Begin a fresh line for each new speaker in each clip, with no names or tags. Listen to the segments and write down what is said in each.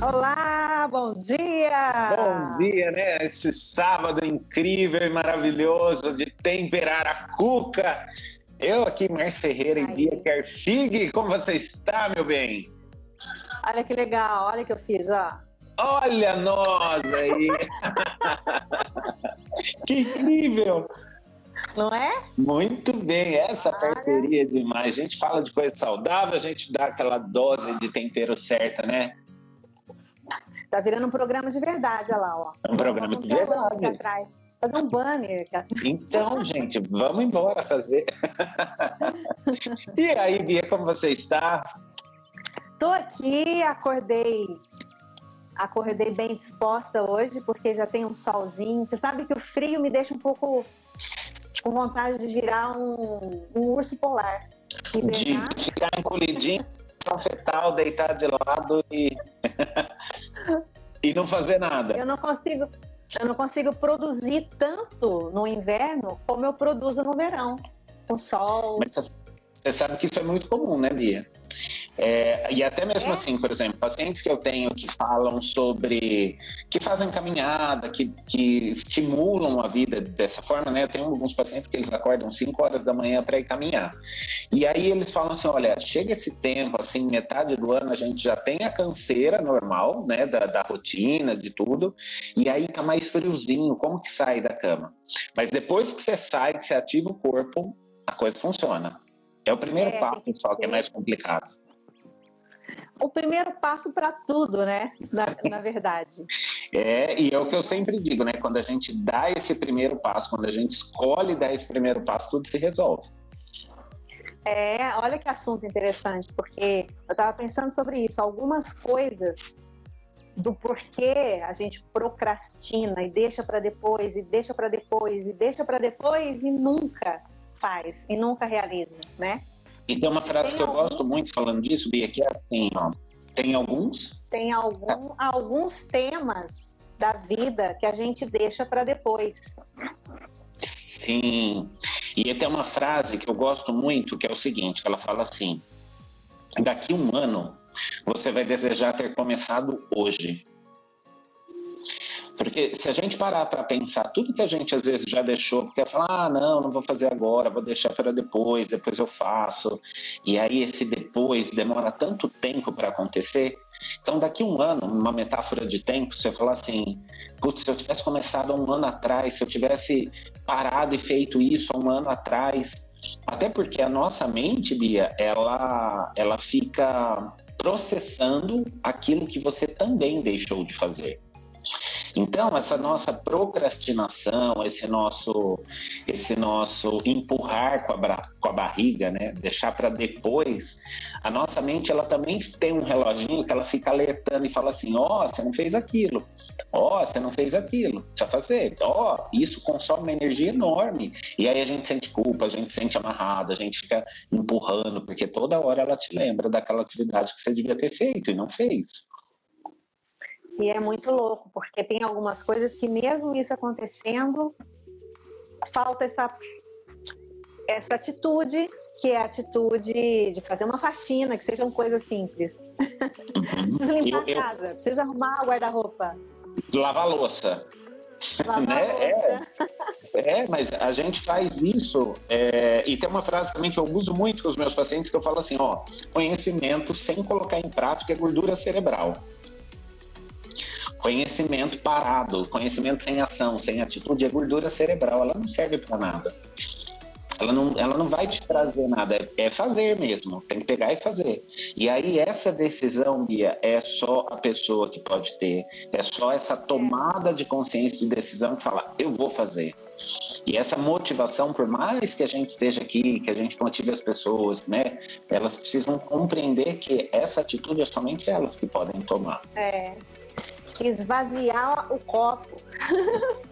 Olá, bom dia!
Bom dia, né? Esse sábado incrível e maravilhoso de temperar a cuca. Eu aqui, Márcio Ferreira, em Bia Kerfig. Como você está, meu bem?
Olha que legal, olha que eu fiz, ó.
Olha nós aí! que incrível!
Não é?
Muito bem, essa olha. parceria é demais. A gente fala de coisa saudável, a gente dá aquela dose de tempero certa, né?
Tá virando um programa de verdade, olha lá, ó.
Um programa de verdade.
Atrás. Fazer um banner.
Então, gente, vamos embora fazer. e aí, Bia, como você está?
Tô aqui, acordei. Acordei bem disposta hoje, porque já tem um solzinho. Você sabe que o frio me deixa um pouco com vontade de virar um, um urso polar.
De ficar encolhidinho fetal, deitar de lado e, e não fazer nada.
Eu não consigo, eu não consigo produzir tanto no inverno como eu produzo no verão, com sol.
Mas você sabe que isso é muito comum, né, Bia? É, e até mesmo assim, por exemplo, pacientes que eu tenho que falam sobre. que fazem caminhada, que, que estimulam a vida dessa forma, né? Eu tenho alguns pacientes que eles acordam 5 horas da manhã para ir caminhar. E aí eles falam assim: olha, chega esse tempo, assim, metade do ano, a gente já tem a canseira normal, né? Da, da rotina, de tudo, e aí tá mais friozinho, como que sai da cama? Mas depois que você sai, que você ativa o corpo, a coisa funciona. É o primeiro é, passo só que é mais complicado
o primeiro passo para tudo, né? Na, na, verdade.
É, e é o que eu sempre digo, né? Quando a gente dá esse primeiro passo, quando a gente escolhe dar esse primeiro passo, tudo se resolve.
É, olha que assunto interessante, porque eu estava pensando sobre isso. Algumas coisas do porquê a gente procrastina e deixa para depois, e deixa para depois, e deixa para depois, e nunca faz, e nunca realiza, né?
E tem uma frase tem que alguns... eu gosto muito falando disso, Bia, que é assim, ó. Tem alguns?
Tem algum, alguns temas da vida que a gente deixa para depois.
Sim. E tem uma frase que eu gosto muito, que é o seguinte, ela fala assim: daqui um ano você vai desejar ter começado hoje. Porque se a gente parar para pensar tudo que a gente às vezes já deixou, porque falar, ah, não, não vou fazer agora, vou deixar para depois, depois eu faço. E aí esse depois demora tanto tempo para acontecer. Então, daqui um ano, uma metáfora de tempo, você falar assim: putz, se eu tivesse começado há um ano atrás, se eu tivesse parado e feito isso há um ano atrás. Até porque a nossa mente, Bia, ela, ela fica processando aquilo que você também deixou de fazer. Então, essa nossa procrastinação, esse nosso, esse nosso empurrar com a, com a barriga, né? deixar para depois, a nossa mente ela também tem um reloginho que ela fica alertando e fala assim: ó, oh, você não fez aquilo, ó, oh, você não fez aquilo, precisa fazer, ó, oh, isso consome uma energia enorme. E aí a gente sente culpa, a gente sente amarrado, a gente fica empurrando, porque toda hora ela te lembra daquela atividade que você devia ter feito e não fez.
E é muito louco, porque tem algumas coisas que, mesmo isso acontecendo, falta essa, essa atitude, que é a atitude de fazer uma faxina, que sejam coisas simples. Uhum. precisa limpar eu, a casa, eu... precisa arrumar o guarda-roupa.
Lavar a louça.
Lavar né?
a louça. É, é, mas a gente faz isso. É, e tem uma frase também que eu uso muito com os meus pacientes que eu falo assim: ó, conhecimento sem colocar em prática é gordura cerebral. Conhecimento parado, conhecimento sem ação, sem atitude, é gordura cerebral, ela não serve para nada. Ela não, ela não vai te trazer nada, é, é fazer mesmo, tem que pegar e fazer. E aí, essa decisão, Bia, é só a pessoa que pode ter, é só essa tomada de consciência de decisão que fala, eu vou fazer. E essa motivação, por mais que a gente esteja aqui, que a gente motive as pessoas, né? Elas precisam compreender que essa atitude é somente elas que podem tomar.
É, esvaziar o copo.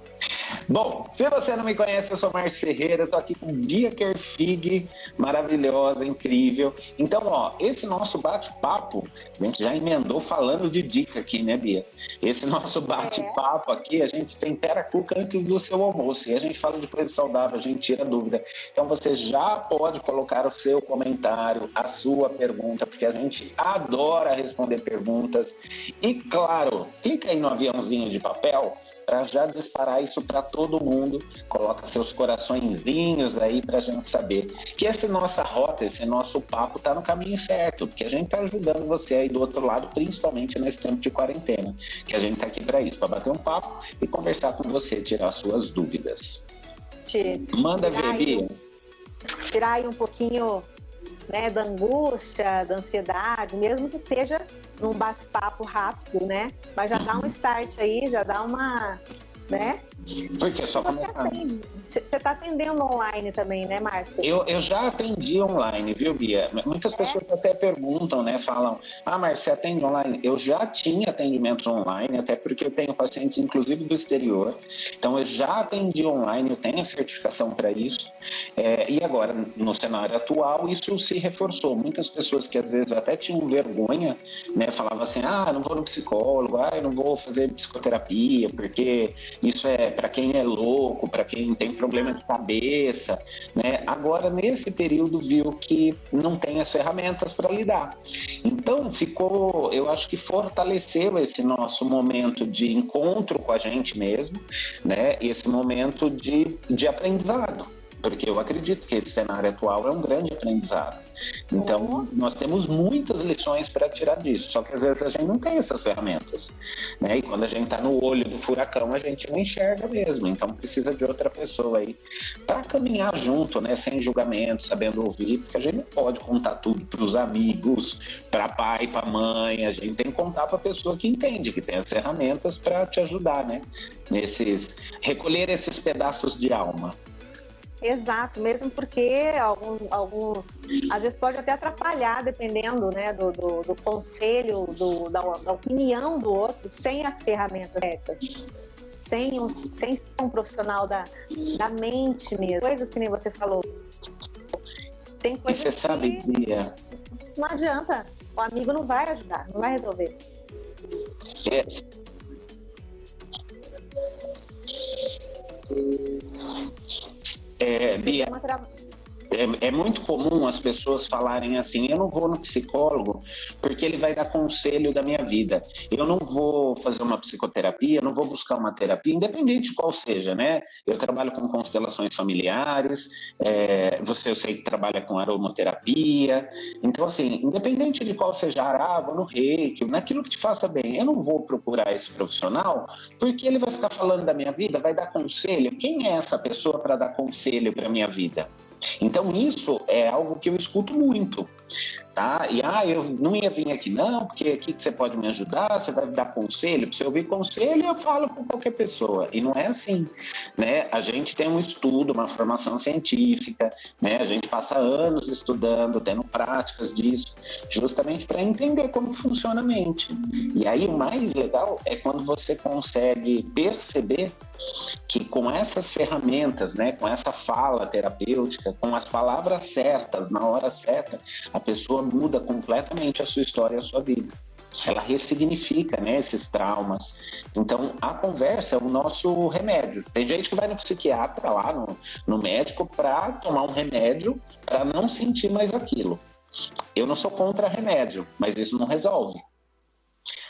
Bom, se você não me conhece, eu sou Márcio Ferreira, estou aqui com Bia Kerfig, maravilhosa, incrível. Então, ó, esse nosso bate-papo, a gente já emendou falando de dica aqui, né, Bia? Esse nosso bate-papo aqui, a gente tempera a cuca antes do seu almoço e a gente fala de coisa saudável, a gente tira dúvida. Então, você já pode colocar o seu comentário, a sua pergunta, porque a gente adora responder perguntas. E, claro, clica aí no aviãozinho de papel para já disparar isso para todo mundo. Coloca seus coraçõezinhos aí para a gente saber que essa nossa rota, esse nosso papo está no caminho certo, porque a gente está ajudando você aí do outro lado, principalmente nesse tempo de quarentena, que a gente está aqui para isso, para bater um papo e conversar com você, tirar suas dúvidas. Manda ver, Bia.
Tirar aí um pouquinho né, da angústia, da ansiedade, mesmo que seja num bate-papo rápido, né? Mas já dá um start aí, já dá uma, né?
Porque só começar.
Você está atendendo online também, né, Márcio?
Eu, eu já atendi online, viu, Bia? Muitas é? pessoas até perguntam, né? Falam, ah, Márcio, você atende online? Eu já tinha atendimentos online, até porque eu tenho pacientes, inclusive, do exterior. Então, eu já atendi online, eu tenho a certificação para isso. É, e agora, no cenário atual, isso se reforçou. Muitas pessoas que às vezes até tinham vergonha, né? Falavam assim, ah, não vou no psicólogo, ah, eu não vou fazer psicoterapia, porque isso é para quem é louco, para quem tem problema de cabeça, né? Agora nesse período viu que não tem as ferramentas para lidar. Então ficou, eu acho que fortaleceu esse nosso momento de encontro com a gente mesmo, né? Esse momento de, de aprendizado porque eu acredito que esse cenário atual é um grande aprendizado. Então, uhum. nós temos muitas lições para tirar disso, só que às vezes a gente não tem essas ferramentas. Né? E quando a gente está no olho do furacão, a gente não enxerga mesmo. Então, precisa de outra pessoa aí para caminhar junto, né? sem julgamento, sabendo ouvir, porque a gente não pode contar tudo para os amigos, para pai, para mãe. A gente tem que contar para a pessoa que entende, que tem as ferramentas para te ajudar, né? Nesses recolher esses pedaços de alma.
Exato, mesmo porque alguns, alguns às vezes pode até atrapalhar, dependendo né, do, do, do conselho, do, da, da, opinião do outro, sem as ferramentas certas. Sem um, sem um profissional da, da mente mesmo. Coisas que nem você falou.
Tem coisas e você sabe, Bia?
Não adianta. O amigo não vai ajudar, não vai resolver. Yes.
É, Bia, é, é, muito comum as pessoas falarem assim: eu não vou no psicólogo porque ele vai dar conselho da minha vida. Eu não vou fazer uma psicoterapia, não vou buscar uma terapia, independente de qual seja, né? Eu trabalho com constelações familiares, é, você eu sei que trabalha com aromoterapia. Então, assim, independente de qual seja a vou no reiki, naquilo que te faça bem, eu não vou procurar esse profissional porque ele vai ficar falando da minha vida, vai dar conselho. Quem é essa pessoa para dar conselho para minha vida? Então, isso é algo que eu escuto muito tá? E ah, eu não ia vir aqui não, porque aqui que você pode me ajudar, você vai me dar conselho, para você ouvir conselho, eu falo com qualquer pessoa. E não é assim, né? A gente tem um estudo, uma formação científica, né? A gente passa anos estudando, tendo práticas disso, justamente para entender como funciona a mente. E aí o mais legal é quando você consegue perceber que com essas ferramentas, né, com essa fala terapêutica, com as palavras certas na hora certa, a pessoa muda completamente a sua história, a sua vida. Ela ressignifica né, esses traumas. Então, a conversa é o nosso remédio. Tem gente que vai no psiquiatra lá, no, no médico, para tomar um remédio para não sentir mais aquilo. Eu não sou contra remédio, mas isso não resolve.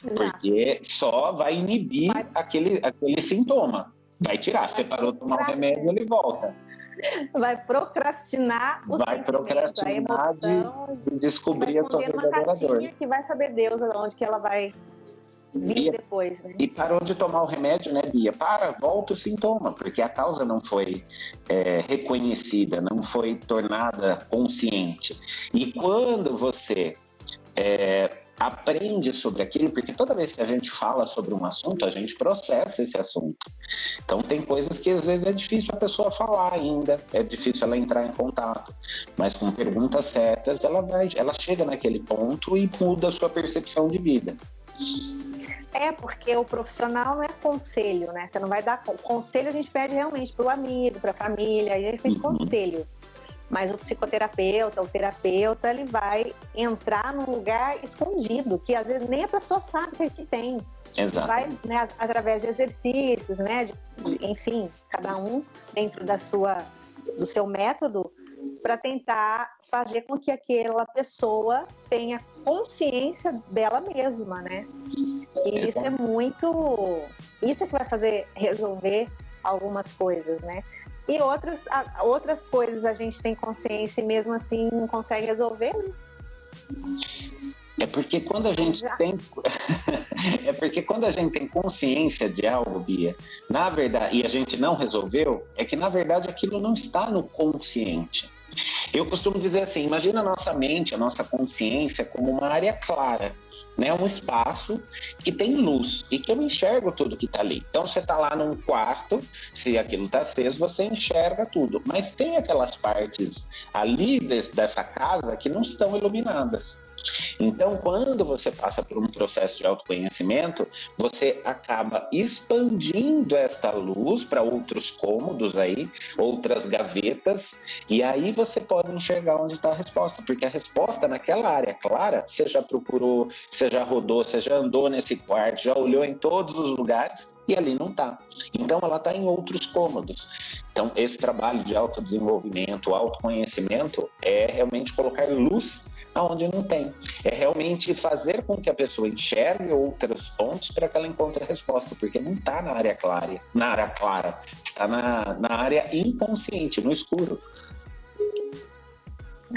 Exato. Porque só vai inibir vai. Aquele, aquele sintoma. Vai tirar. Você parou de tomar o remédio, ele volta.
Vai procrastinar
o Vai procrastinar emoção, de, de, descobrir a sua verdadeira dor.
que vai saber Deus aonde que ela vai vir depois. Né?
E parou de tomar o remédio, né, Bia? Para, volta o sintoma, porque a causa não foi é, reconhecida, não foi tornada consciente. E quando você é, aprende sobre aquilo, porque toda vez que a gente fala sobre um assunto, a gente processa esse assunto. Então tem coisas que às vezes é difícil a pessoa falar ainda, é difícil ela entrar em contato, mas com perguntas certas ela vai, ela chega naquele ponto e muda a sua percepção de vida.
É, porque o profissional não é conselho, né? Você não vai dar conselho, a gente pede realmente para o amigo, para a família, aí a gente fez uhum. conselho. Mas o psicoterapeuta, o terapeuta, ele vai entrar num lugar escondido, que às vezes nem a pessoa sabe que tem.
Exato.
Vai, né, através de exercícios, né? De, enfim, cada um dentro da sua, do seu método, para tentar fazer com que aquela pessoa tenha consciência dela mesma, né? E Exato. isso é muito. Isso é que vai fazer resolver algumas coisas, né? E outras, outras coisas a gente tem consciência e mesmo assim não consegue resolver, né?
É porque quando a gente Já. tem é porque quando a gente tem consciência de algo, Bia, na verdade, e a gente não resolveu, é que na verdade aquilo não está no consciente. Eu costumo dizer assim: imagina a nossa mente, a nossa consciência como uma área clara, né? Um espaço que tem luz e que eu enxergo tudo que está ali. Então você está lá num quarto, se aquilo está aceso, você enxerga tudo. Mas tem aquelas partes ali dessa casa que não estão iluminadas. Então, quando você passa por um processo de autoconhecimento, você acaba expandindo esta luz para outros cômodos aí, outras gavetas, e aí você pode enxergar onde está a resposta, porque a resposta naquela área clara, você já procurou, você já rodou, você já andou nesse quarto, já olhou em todos os lugares e ali não está. Então, ela está em outros cômodos. Então, esse trabalho de autodesenvolvimento, autoconhecimento, é realmente colocar luz aonde não tem. É realmente fazer com que a pessoa enxergue outros pontos para que ela encontre a resposta, porque não está na área clara, na área clara, está na, na área inconsciente, no escuro.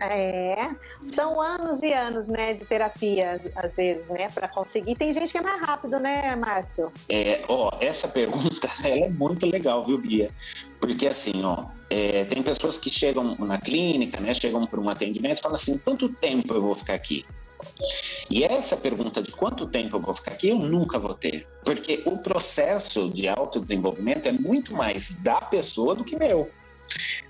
É, são anos e anos, né, de terapia, às vezes, né, para conseguir. Tem gente que é mais rápido, né, Márcio?
É, ó, essa pergunta, ela é muito legal, viu, Bia? Porque assim, ó, é, tem pessoas que chegam na clínica, né, chegam para um atendimento e falam assim, quanto tempo eu vou ficar aqui? E essa pergunta de quanto tempo eu vou ficar aqui, eu nunca vou ter. Porque o processo de autodesenvolvimento é muito mais da pessoa do que meu.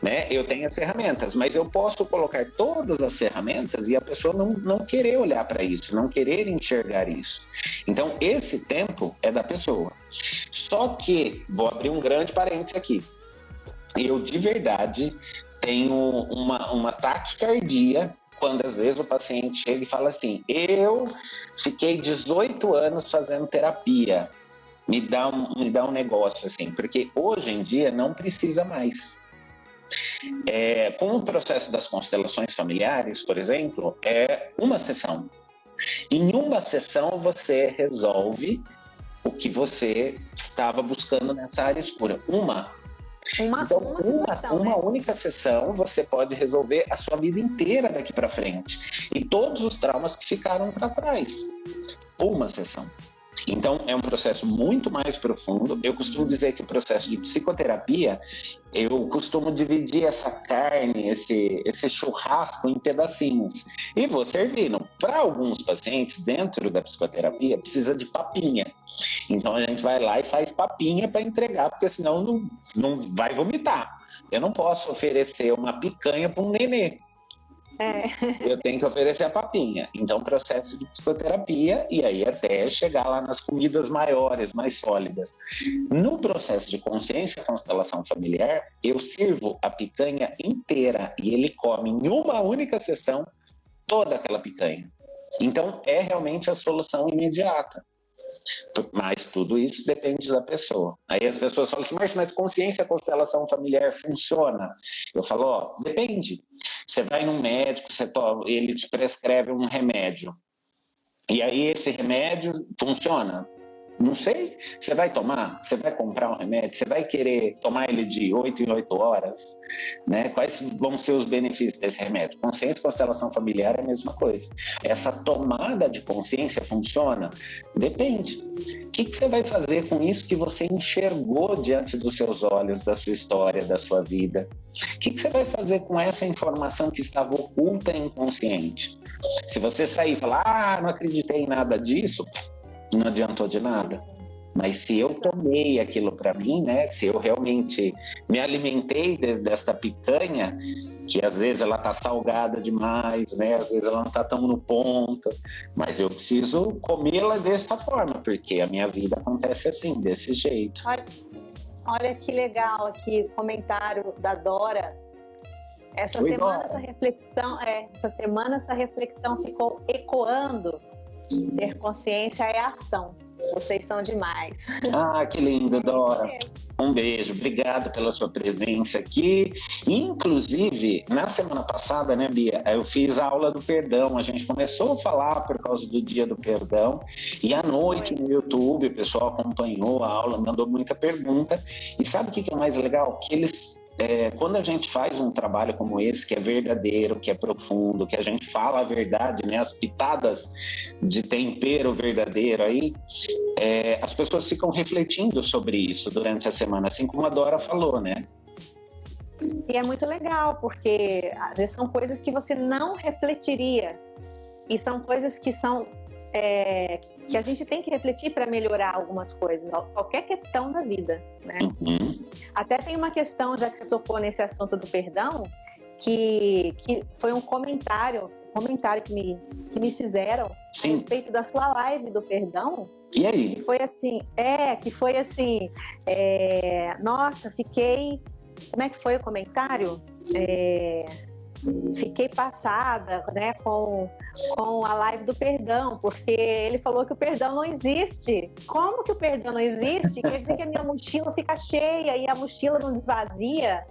Né? Eu tenho as ferramentas, mas eu posso colocar todas as ferramentas e a pessoa não, não querer olhar para isso, não querer enxergar isso. Então, esse tempo é da pessoa. Só que, vou abrir um grande parênteses aqui eu de verdade tenho uma, uma taquicardia quando às vezes o paciente chega e fala assim: Eu fiquei 18 anos fazendo terapia, me dá um, me dá um negócio assim, porque hoje em dia não precisa mais. É, com o processo das constelações familiares, por exemplo, é uma sessão. Em uma sessão você resolve o que você estava buscando nessa área escura. Uma uma, então, uma, uma, sessão, uma né? única sessão você pode resolver a sua vida inteira daqui para frente e todos os traumas que ficaram para trás. Uma sessão. Então, é um processo muito mais profundo. Eu costumo dizer que o processo de psicoterapia, eu costumo dividir essa carne, esse, esse churrasco em pedacinhos e vou servindo. Para alguns pacientes, dentro da psicoterapia, precisa de papinha. Então a gente vai lá e faz papinha para entregar, porque senão não, não vai vomitar. Eu não posso oferecer uma picanha para um nenê. É. Eu tenho que oferecer a papinha. Então, processo de psicoterapia e aí até chegar lá nas comidas maiores, mais sólidas. No processo de consciência constelação familiar, eu sirvo a picanha inteira e ele come em uma única sessão toda aquela picanha. Então, é realmente a solução imediata. Mas tudo isso depende da pessoa. Aí as pessoas falam assim, mas, mas consciência, constelação familiar funciona? Eu falo, ó, depende. Você vai num médico, você toma, ele te prescreve um remédio. E aí esse remédio funciona? Não sei. Você vai tomar? Você vai comprar um remédio? Você vai querer tomar ele de 8 em 8 horas? Né? Quais vão ser os benefícios desse remédio? Consciência e constelação familiar é a mesma coisa. Essa tomada de consciência funciona? Depende. O que, que você vai fazer com isso que você enxergou diante dos seus olhos, da sua história, da sua vida? O que, que você vai fazer com essa informação que estava oculta e inconsciente? Se você sair e falar, ah, não acreditei em nada disso, não adiantou de nada. Mas se eu tomei aquilo para mim, né? Se eu realmente me alimentei de, desta picanha, que às vezes ela tá salgada demais, né? Às vezes ela não tá tão no ponto, mas eu preciso comê-la dessa forma, porque a minha vida acontece assim, desse jeito.
Olha, olha que legal aqui, comentário da Dora. Essa Oi, semana Dora. essa reflexão, é, essa semana essa reflexão ficou ecoando. Ter consciência é ação. Vocês são demais.
Ah, que lindo, Dora. Um beijo, obrigado pela sua presença aqui. Inclusive, na semana passada, né, Bia, eu fiz a aula do perdão. A gente começou a falar por causa do dia do perdão. E à noite no YouTube, o pessoal acompanhou a aula, mandou muita pergunta. E sabe o que é mais legal? Que eles é, quando a gente faz um trabalho como esse, que é verdadeiro, que é profundo, que a gente fala a verdade, né, as pitadas de tempero verdadeiro aí, é, as pessoas ficam refletindo sobre isso durante a semana, assim como a Dora falou, né?
E é muito legal, porque são coisas que você não refletiria. E são coisas que são é, que a gente tem que refletir para melhorar algumas coisas, qualquer questão da vida, né? Uhum. Até tem uma questão, já que você tocou nesse assunto do perdão, que, que foi um comentário, um comentário que me, que me fizeram Sim. a respeito da sua live do perdão.
E aí?
Que foi assim, é, que foi assim, é, nossa, fiquei, como é que foi o comentário? É, fiquei passada né, com, com a live do perdão, porque ele falou que o perdão não existe. Como que o perdão não existe? Quer dizer que a minha mochila fica cheia e a mochila não esvazia.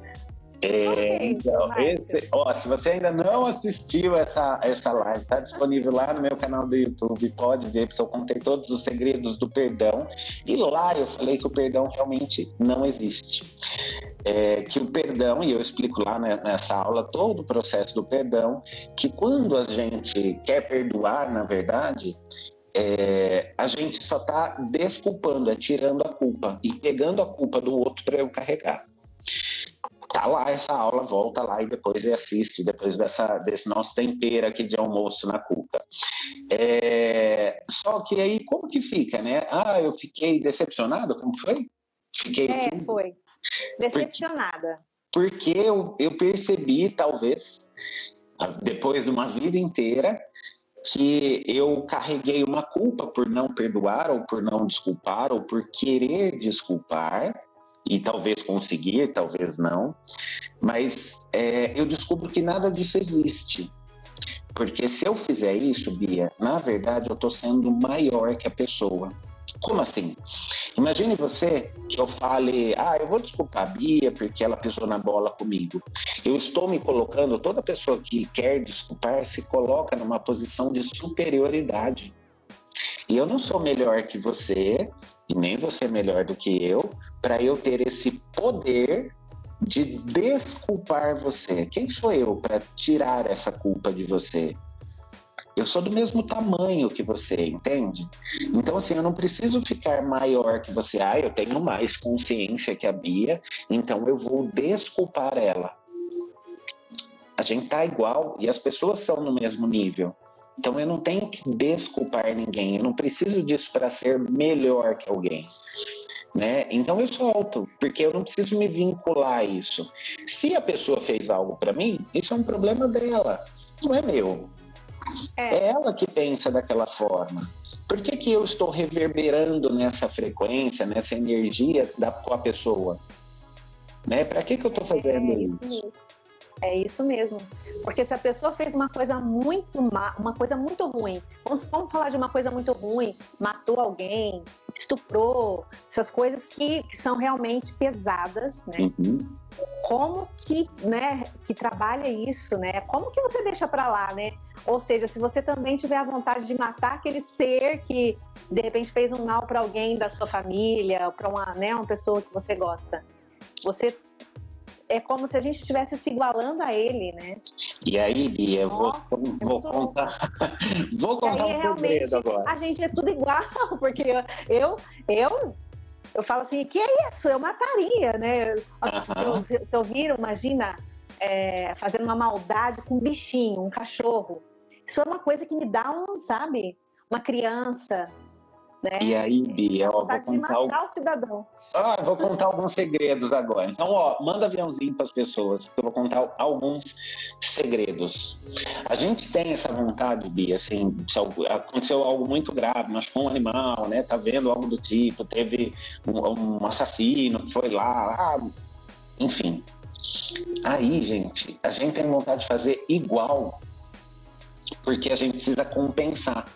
É, então, esse, ó, se você ainda não assistiu essa, essa live, está disponível lá no meu canal do YouTube, pode ver, porque eu contei todos os segredos do perdão. E lá eu falei que o perdão realmente não existe. É, que o perdão, e eu explico lá né, nessa aula todo o processo do perdão, que quando a gente quer perdoar, na verdade, é, a gente só está desculpando, é tirando a culpa e pegando a culpa do outro para eu carregar tá lá essa aula, volta lá e depois assiste, depois dessa, desse nosso tempero aqui de almoço na Cuca. É, só que aí, como que fica, né? Ah, eu fiquei decepcionado, como foi?
Fiquei... É, foi. Decepcionada.
Porque, porque eu, eu percebi, talvez, depois de uma vida inteira, que eu carreguei uma culpa por não perdoar, ou por não desculpar, ou por querer desculpar, e talvez conseguir, talvez não, mas é, eu descubro que nada disso existe. Porque se eu fizer isso, Bia, na verdade eu estou sendo maior que a pessoa. Como assim? Imagine você que eu fale, ah, eu vou desculpar a Bia porque ela pisou na bola comigo. Eu estou me colocando, toda pessoa que quer desculpar se coloca numa posição de superioridade. E eu não sou melhor que você, e nem você é melhor do que eu, para eu ter esse poder de desculpar você. Quem sou eu para tirar essa culpa de você? Eu sou do mesmo tamanho que você, entende? Então, assim, eu não preciso ficar maior que você. Ah, eu tenho mais consciência que a Bia, então eu vou desculpar ela. A gente tá igual e as pessoas são no mesmo nível. Então eu não tenho que desculpar ninguém, eu não preciso disso para ser melhor que alguém. Né? Então eu solto, porque eu não preciso me vincular a isso. Se a pessoa fez algo para mim, isso é um problema dela, não é meu. É. é ela que pensa daquela forma. Por que, que eu estou reverberando nessa frequência, nessa energia da, pessoa? Né? Para que, que eu estou fazendo é isso? isso?
É isso mesmo. Porque se a pessoa fez uma coisa muito má, uma coisa muito ruim, vamos, vamos falar de uma coisa muito ruim, matou alguém, estuprou, essas coisas que, que são realmente pesadas, né? Uhum. Como que, né, que trabalha isso, né? Como que você deixa para lá, né? Ou seja, se você também tiver a vontade de matar aquele ser que de repente fez um mal para alguém da sua família, para uma, né, uma pessoa que você gosta, você é como se a gente estivesse se igualando a ele, né?
E aí, Bia, eu vou, é vou contar, vou contar aí, um segredo agora.
A gente é tudo igual, porque eu, eu, eu falo assim, que é isso? Eu mataria, né? Uhum. Se, eu, se eu vir, imagina, é, fazendo uma maldade com um bichinho, um cachorro. Isso é uma coisa que me dá um, sabe? Uma criança, Né?
E aí, Bia, ó,
vou contar o... o cidadão.
Ah, vou contar alguns segredos agora. Então, ó, manda aviãozinho para as pessoas, porque eu vou contar alguns segredos. A gente tem essa vontade, Bia, assim, se aconteceu algo muito grave, machucou um animal, né? Tá vendo algo do tipo, teve um, um assassino que foi lá, ah, enfim. Aí, gente, a gente tem vontade de fazer igual porque a gente precisa compensar.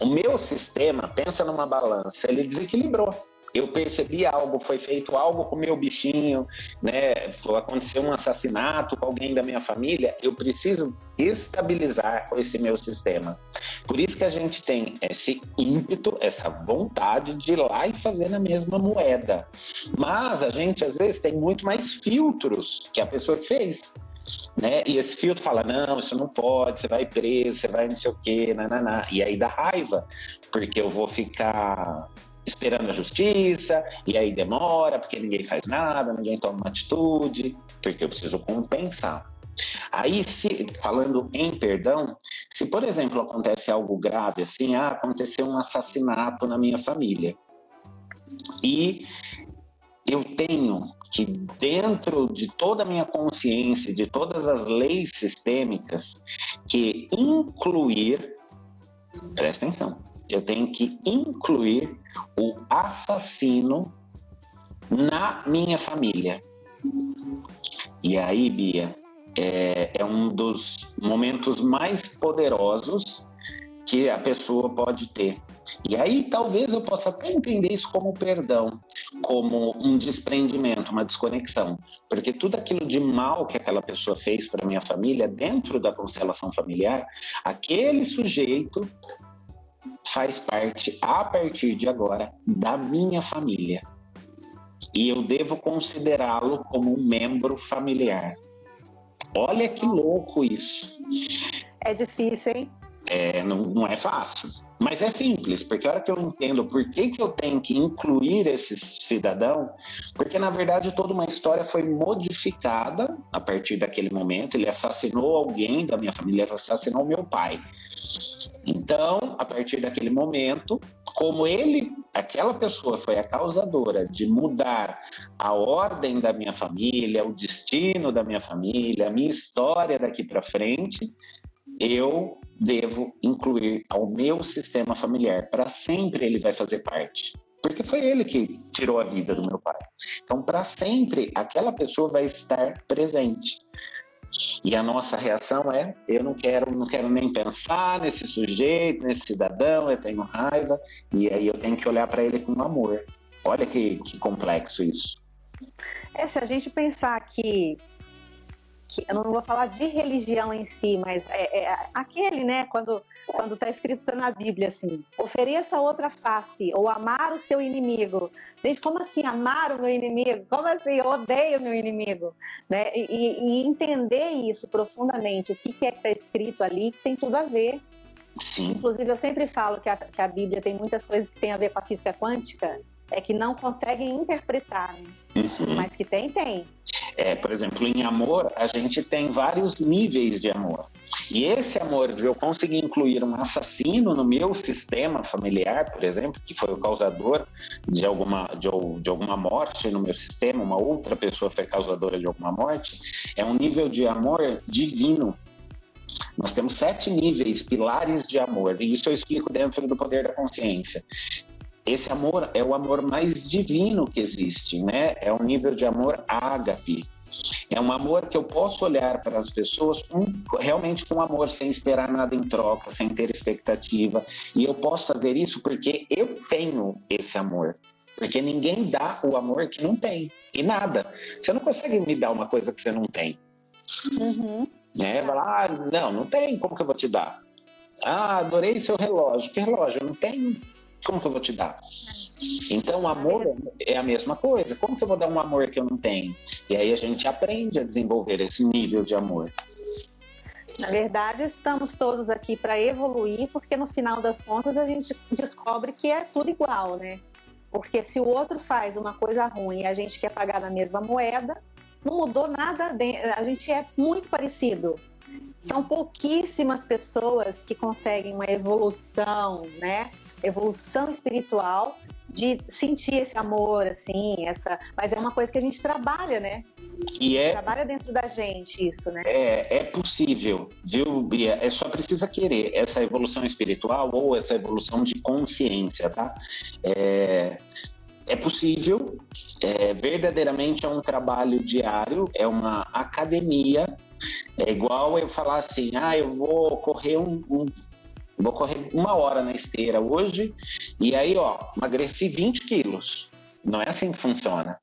O meu sistema, pensa numa balança, ele desequilibrou. Eu percebi algo, foi feito algo com o meu bichinho, né? Aconteceu um assassinato com alguém da minha família. Eu preciso estabilizar esse meu sistema. Por isso que a gente tem esse ímpeto, essa vontade de ir lá e fazer na mesma moeda. Mas a gente às vezes tem muito mais filtros que a pessoa que fez. Né? E esse filtro fala: não, isso não pode, você vai preso, você vai não sei o quê, nananá. E aí dá raiva, porque eu vou ficar esperando a justiça, e aí demora, porque ninguém faz nada, ninguém toma uma atitude, porque eu preciso compensar. Aí, se, falando em perdão, se por exemplo acontece algo grave, assim, ah, aconteceu um assassinato na minha família, e eu tenho que dentro de toda a minha consciência, de todas as leis sistêmicas, que incluir, presta atenção, eu tenho que incluir o assassino na minha família. E aí, Bia, é, é um dos momentos mais poderosos que a pessoa pode ter. E aí talvez eu possa até entender isso como perdão, como um desprendimento, uma desconexão, porque tudo aquilo de mal que aquela pessoa fez para minha família, dentro da constelação familiar, aquele sujeito faz parte a partir de agora da minha família. E eu devo considerá-lo como um membro familiar. Olha que louco isso.
É difícil, hein?
É, não, não é fácil. Mas é simples, porque a hora que eu entendo por que, que eu tenho que incluir esse cidadão, porque na verdade toda uma história foi modificada a partir daquele momento. Ele assassinou alguém da minha família, assassinou meu pai. Então, a partir daquele momento, como ele, aquela pessoa foi a causadora de mudar a ordem da minha família, o destino da minha família, a minha história daqui para frente, eu devo incluir ao meu sistema familiar. Para sempre ele vai fazer parte. Porque foi ele que tirou a vida do meu pai. Então, para sempre, aquela pessoa vai estar presente. E a nossa reação é: eu não quero, não quero nem pensar nesse sujeito, nesse cidadão, eu tenho raiva, e aí eu tenho que olhar para ele com amor. Olha que, que complexo isso.
É, se a gente pensar que que eu não vou falar de religião em si, mas é, é aquele, né, quando quando está escrito na Bíblia assim, ofereça outra face ou amar o seu inimigo. Gente, como assim amar o meu inimigo? Como assim eu odeio o meu inimigo? Né? E, e entender isso profundamente, o que, que é que está escrito ali, que tem tudo a ver.
Sim.
Inclusive, eu sempre falo que a, que a Bíblia tem muitas coisas que tem a ver com a física quântica, é que não conseguem interpretar, né? Uhum. Mas que tem, tem.
É, por exemplo, em amor, a gente tem vários níveis de amor. E esse amor de eu conseguir incluir um assassino no meu sistema familiar, por exemplo, que foi o causador de alguma, de, de alguma morte no meu sistema, uma outra pessoa foi causadora de alguma morte, é um nível de amor divino. Nós temos sete níveis, pilares de amor, e isso eu explico dentro do poder da consciência. Esse amor é o amor mais divino que existe, né? É um nível de amor ágape. É um amor que eu posso olhar para as pessoas com, realmente com amor, sem esperar nada em troca, sem ter expectativa. E eu posso fazer isso porque eu tenho esse amor. Porque ninguém dá o amor que não tem. E nada. Você não consegue me dar uma coisa que você não tem.
Uhum.
É, falar, ah, não, não tem, como que eu vou te dar? Ah, adorei seu relógio. Que relógio? Eu não tenho. Como que eu vou te dar? Então, o amor é a mesma coisa. Como que eu vou dar um amor que eu não tenho? E aí a gente aprende a desenvolver esse nível de amor.
Na verdade, estamos todos aqui para evoluir, porque no final das contas a gente descobre que é tudo igual, né? Porque se o outro faz uma coisa ruim e a gente quer pagar na mesma moeda, não mudou nada, a gente é muito parecido. São pouquíssimas pessoas que conseguem uma evolução, né? Evolução espiritual de sentir esse amor, assim, essa. Mas é uma coisa que a gente trabalha, né?
E é,
trabalha dentro da gente isso, né?
É, é possível, viu, Bia? É só precisa querer essa evolução espiritual ou essa evolução de consciência, tá? É, é possível, é, verdadeiramente é um trabalho diário, é uma academia. É igual eu falar assim, ah, eu vou correr um, um vou correr uma hora na esteira hoje e aí, ó, emagreci 20 quilos. Não é assim que funciona.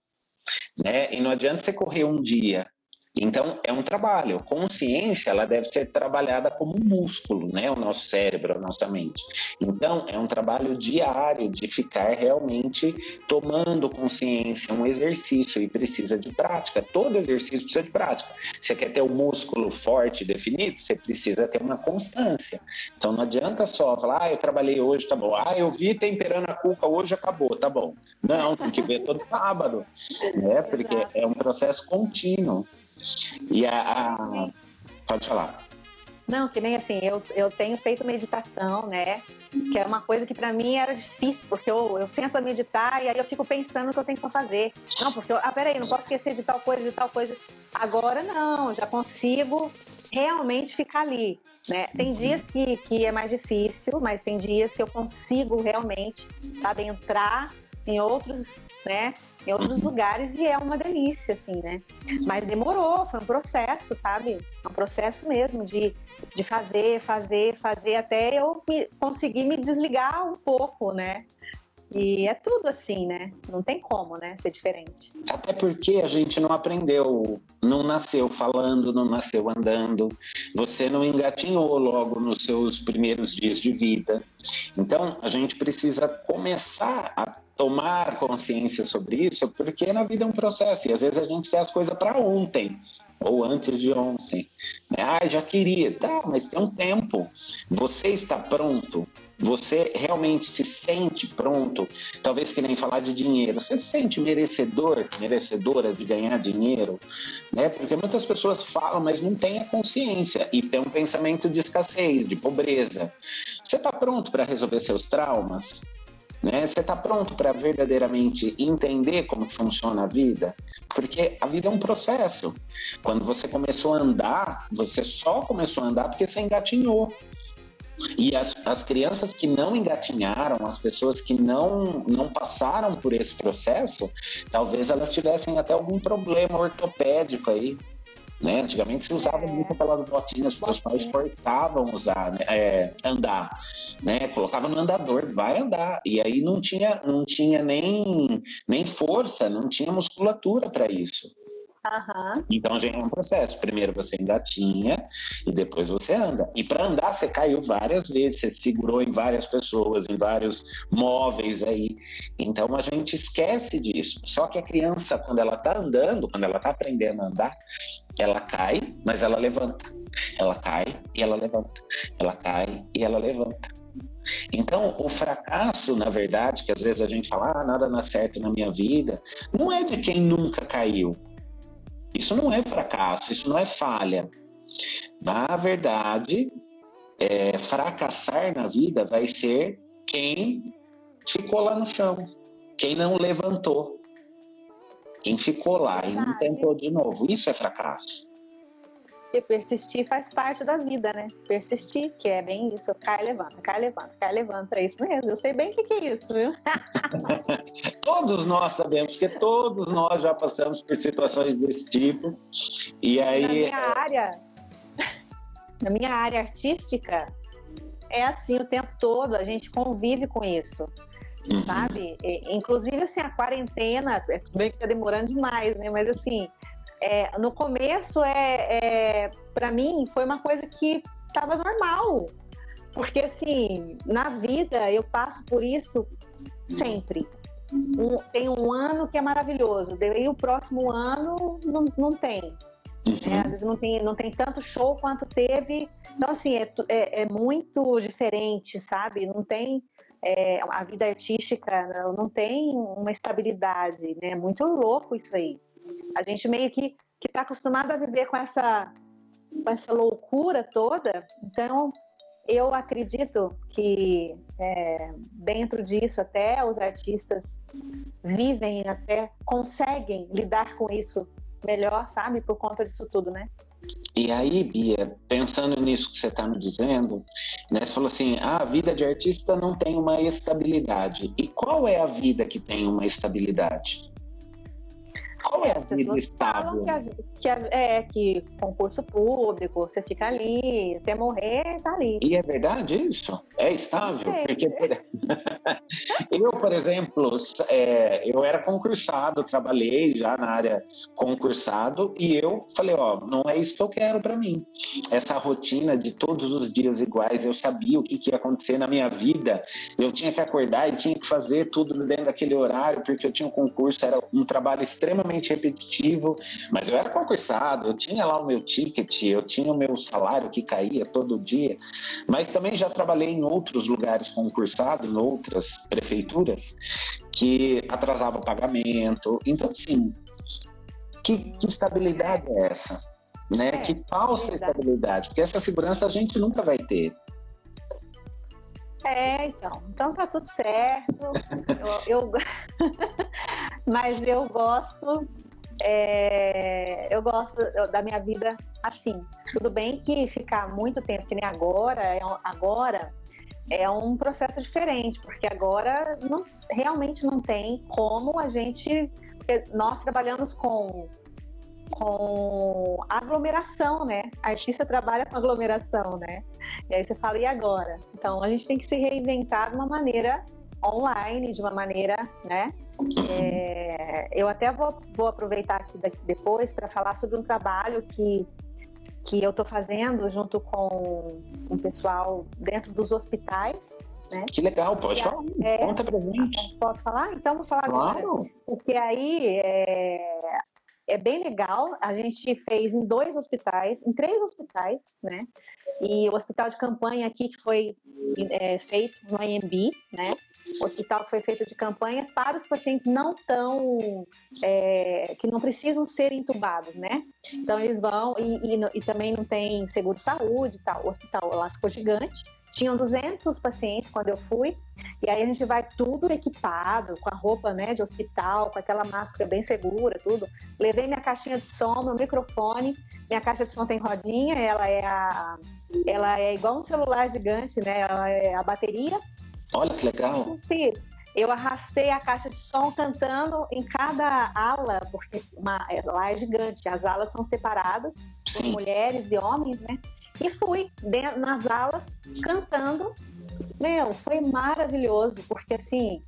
Né? E não adianta você correr um dia então, é um trabalho. Consciência, ela deve ser trabalhada como um músculo, né? O nosso cérebro, a nossa mente. Então, é um trabalho diário de ficar realmente tomando consciência, um exercício e precisa de prática. Todo exercício precisa de prática. Você quer ter o um músculo forte definido, você precisa ter uma constância. Então, não adianta só falar, ah, eu trabalhei hoje, tá bom. Ah, eu vi temperando a cuca hoje, acabou, tá bom. Não, tem que ver todo sábado, né? Porque é um processo contínuo. E a, a... Pode falar.
Não, que nem assim, eu, eu tenho feito meditação, né? Que é uma coisa que para mim era difícil, porque eu, eu sento a meditar e aí eu fico pensando o que eu tenho que fazer. Não, porque eu, ah, peraí, não posso esquecer de tal coisa, de tal coisa. Agora não, já consigo realmente ficar ali, né? Tem uhum. dias que, que é mais difícil, mas tem dias que eu consigo realmente, sabe, entrar em outros, né? Em outros lugares e é uma delícia, assim, né? Mas demorou, foi um processo, sabe? Um processo mesmo de, de fazer, fazer, fazer até eu me, conseguir me desligar um pouco, né? E é tudo assim, né? Não tem como, né? Ser diferente.
Até porque a gente não aprendeu, não nasceu falando, não nasceu andando. Você não engatinhou logo nos seus primeiros dias de vida. Então, a gente precisa começar a tomar consciência sobre isso, porque na vida é um processo e às vezes a gente quer as coisas para ontem ou antes de ontem. Né? Ah, já queria. Tá, mas tem um tempo. Você está pronto? Você realmente se sente pronto? Talvez que nem falar de dinheiro. Você se sente merecedor, merecedora de ganhar dinheiro? Né? Porque muitas pessoas falam, mas não têm a consciência e tem um pensamento de escassez, de pobreza. Você está pronto para resolver seus traumas? Né? Você está pronto para verdadeiramente entender como funciona a vida? Porque a vida é um processo. Quando você começou a andar, você só começou a andar porque você engatinhou. E as, as crianças que não engatinharam, as pessoas que não, não passaram por esse processo, talvez elas tivessem até algum problema ortopédico aí, né? Antigamente se usava é. muito aquelas botinhas que os pais forçavam usar, né? é, andar, né? Colocava no andador, vai andar. E aí não tinha, não tinha nem, nem força, não tinha musculatura para isso.
Uhum.
Então já é um processo. Primeiro você engatinha e depois você anda. E para andar você caiu várias vezes, você segurou em várias pessoas, em vários móveis aí. Então a gente esquece disso. Só que a criança, quando ela está andando, quando ela está aprendendo a andar, ela cai, mas ela levanta. Ela cai e ela levanta. Ela cai e ela levanta. Então, o fracasso, na verdade, que às vezes a gente fala, ah, nada dá certo na minha vida, não é de quem nunca caiu isso não é fracasso, isso não é falha. Na verdade, é, fracassar na vida vai ser quem ficou lá no chão, quem não levantou, quem ficou lá e não tentou de novo. Isso é fracasso.
Porque persistir faz parte da vida, né? Persistir, que é bem isso, cai, levanta, cai, levanta, cai, levanta, é isso mesmo. Eu sei bem o que, que é isso, viu?
todos nós sabemos, porque todos nós já passamos por situações desse tipo. E aí.
Na minha área, na minha área artística, é assim o tempo todo, a gente convive com isso. Uhum. Sabe? Inclusive, assim, a quarentena, é bem que tá demorando demais, né? Mas assim, é, no começo, é, é para mim, foi uma coisa que estava normal. Porque, assim, na vida eu passo por isso sempre. Um, tem um ano que é maravilhoso, daí o próximo ano não, não tem. Uhum. É, às vezes não tem, não tem tanto show quanto teve. Então, assim, é, é, é muito diferente, sabe? Não tem. É, a vida artística não, não tem uma estabilidade, né? É muito louco isso aí. A gente meio que está acostumado a viver com essa, com essa loucura toda. Então, eu acredito que é, dentro disso até os artistas vivem, até conseguem lidar com isso melhor, sabe? Por conta disso tudo, né?
E aí, Bia, pensando nisso que você está me dizendo, né, você falou assim: ah, a vida de artista não tem uma estabilidade. E qual é a vida que tem uma estabilidade? Qual é a vida estável?
Que, a, que a, é que concurso público, você fica ali, até morrer, tá ali.
E é verdade isso? É estável? Porque, eu, por exemplo, é, eu era concursado, trabalhei já na área concursado e eu falei, ó, não é isso que eu quero para mim. Essa rotina de todos os dias iguais, eu sabia o que, que ia acontecer na minha vida. Eu tinha que acordar e tinha que fazer tudo dentro daquele horário, porque eu tinha um concurso, era um trabalho extremamente extremamente repetitivo, mas eu era concursado, eu tinha lá o meu ticket, eu tinha o meu salário que caía todo dia, mas também já trabalhei em outros lugares concursado, em outras prefeituras, que atrasava o pagamento. Então, assim, que, que estabilidade é essa? Né? É, que falsa é estabilidade, porque essa segurança a gente nunca vai ter.
É, então. Então tá tudo certo. eu, eu... Mas eu gosto. É... eu gosto da minha vida assim. Tudo bem que ficar muito tempo, que nem agora, é agora é um processo diferente, porque agora não, realmente não tem como a gente. Nós trabalhamos com com aglomeração, né? A artista trabalha com aglomeração, né? E aí você fala, e agora? Então a gente tem que se reinventar de uma maneira online, de uma maneira, né? É, eu até vou, vou aproveitar aqui daqui depois para falar sobre um trabalho que, que eu estou fazendo junto com o pessoal dentro dos hospitais, né?
Que legal, pode falar. É, Conta pra gente.
Posso falar? Então vou falar claro. agora. Porque aí é, é bem legal. A gente fez em dois hospitais, em três hospitais, né? E o hospital de campanha aqui que foi é, feito no IMB, né? O hospital que foi feito de campanha para os pacientes não tão é, que não precisam ser entubados, né? Então eles vão e, e, e também não tem seguro de saúde tal. O hospital lá ficou gigante tinham 200 pacientes quando eu fui, e aí a gente vai tudo equipado, com a roupa né, de hospital, com aquela máscara bem segura, tudo. Levei minha caixinha de som, meu microfone, minha caixa de som tem rodinha, ela é a, ela é igual um celular gigante, né? Ela é a bateria.
Olha que legal.
Fiz. Eu arrastei a caixa de som cantando em cada ala, porque uma, lá é gigante, as alas são separadas Sim. por mulheres e homens, né? E fui dentro, nas alas cantando. Meu, foi maravilhoso, porque assim,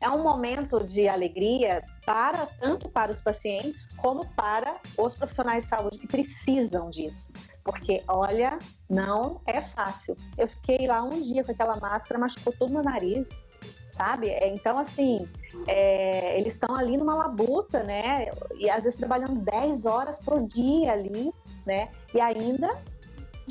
é um momento de alegria para tanto para os pacientes como para os profissionais de saúde que precisam disso. Porque, olha, não é fácil. Eu fiquei lá um dia com aquela máscara, machucou todo meu nariz sabe? É, então, assim, é, eles estão ali numa labuta, né? E às vezes trabalhando 10 horas por dia ali, né? E ainda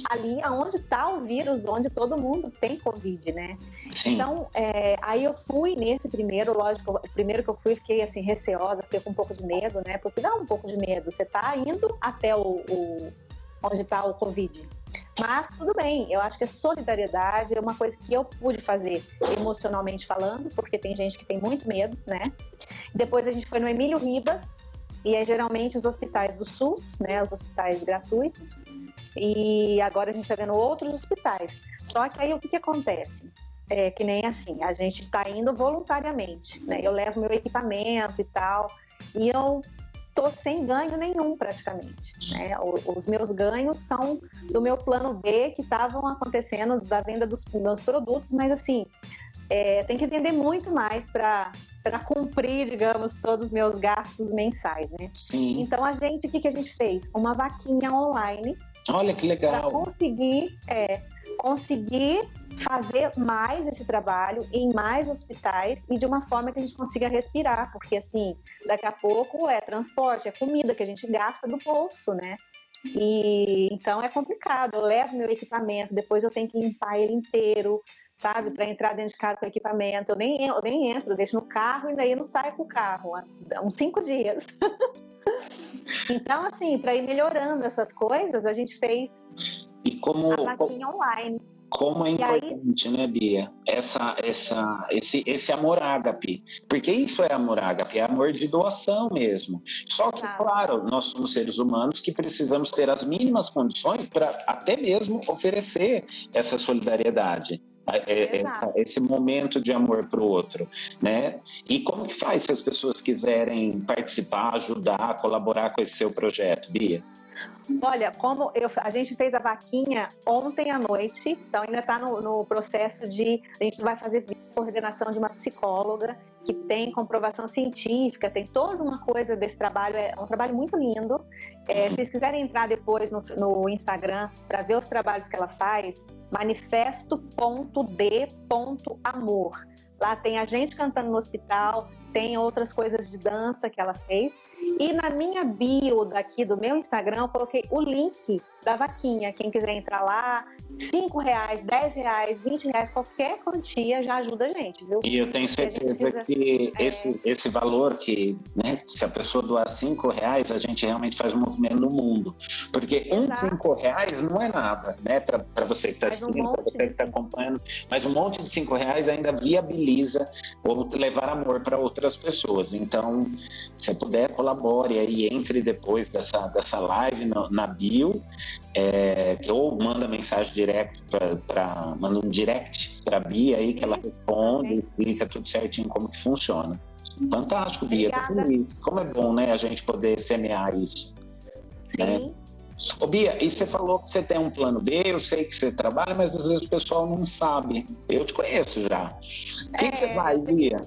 ali aonde está o vírus, onde todo mundo tem Covid, né? Sim. Então, é, aí eu fui nesse primeiro, lógico, o primeiro que eu fui, fiquei assim, receosa, fiquei com um pouco de medo, né? Porque dá um pouco de medo. Você está indo até o, o onde está o Covid. Mas tudo bem, eu acho que a solidariedade é uma coisa que eu pude fazer emocionalmente falando, porque tem gente que tem muito medo, né? Depois a gente foi no Emílio Ribas, e é geralmente os hospitais do SUS, né, os hospitais gratuitos, e agora a gente está vendo outros hospitais. Só que aí o que, que acontece? É que nem assim, a gente está indo voluntariamente, né? Eu levo meu equipamento e tal, e eu tô sem ganho nenhum praticamente. Né? Os meus ganhos são do meu plano B que estavam acontecendo da venda dos meus produtos, mas assim é, tem que vender muito mais para para cumprir, digamos, todos os meus gastos mensais, né?
Sim.
Então a gente, o que, que a gente fez? Uma vaquinha online.
Olha que legal.
Para conseguir, é, conseguir fazer mais esse trabalho em mais hospitais e de uma forma que a gente consiga respirar, porque assim, daqui a pouco é transporte, é comida que a gente gasta do bolso, né? E então é complicado. Eu levo meu equipamento, depois eu tenho que limpar ele inteiro, sabe? Para entrar dentro de casa com equipamento. Eu nem, eu nem entro, eu deixo no carro e daí não saio com o carro. Há uns cinco dias. então, assim, para ir melhorando essas coisas, a gente fez
E como.
A vaquinha online.
Como é importante, aí... né, Bia? Essa, essa, esse, esse amor ágape. Porque isso é amor ágape, é amor de doação mesmo. Só que, claro, claro nós somos seres humanos que precisamos ter as mínimas condições para até mesmo oferecer essa solidariedade. É, essa, esse momento de amor para o outro, né? E como que faz se as pessoas quiserem participar, ajudar, colaborar com esse seu projeto, Bia?
Olha, como eu, a gente fez a vaquinha ontem à noite, então ainda está no, no, processo de. A gente vai fazer coordenação de uma psicóloga que tem comprovação científica, tem toda uma coisa desse trabalho, é um trabalho muito lindo. É, se vocês quiserem entrar depois no, no Instagram para ver os trabalhos que ela faz, manifesto.d.amor. Lá tem a gente cantando no hospital, tem outras coisas de dança que ela fez. E na minha bio daqui do meu Instagram, eu coloquei o link da vaquinha. Quem quiser entrar lá, 5 reais, 10 reais, 20 reais, qualquer quantia já ajuda a gente, viu?
E eu tenho certeza precisa, que é... esse, esse valor que, né, se a pessoa doar 5 reais, a gente realmente faz um movimento no mundo. Porque Exato. um 5 reais não é nada, né, para você que está assistindo, um para você que está acompanhando, mas um monte de 5 reais ainda viabiliza ou levar amor para outras pessoas. Então, se puder, colabore aí, entre depois dessa, dessa live no, na bio é, ou manda mensagem direto para manda um direct para Bia aí que ela responde, explica tudo certinho como que funciona. Fantástico, Bia, tô feliz. Como é bom, né, a gente poder semear isso. Né? Sim. Né? Ô Bia, e você falou que você tem um plano B, eu sei que você trabalha, mas às vezes o pessoal não sabe. Eu te conheço já. O que, é, que você vai, Bia?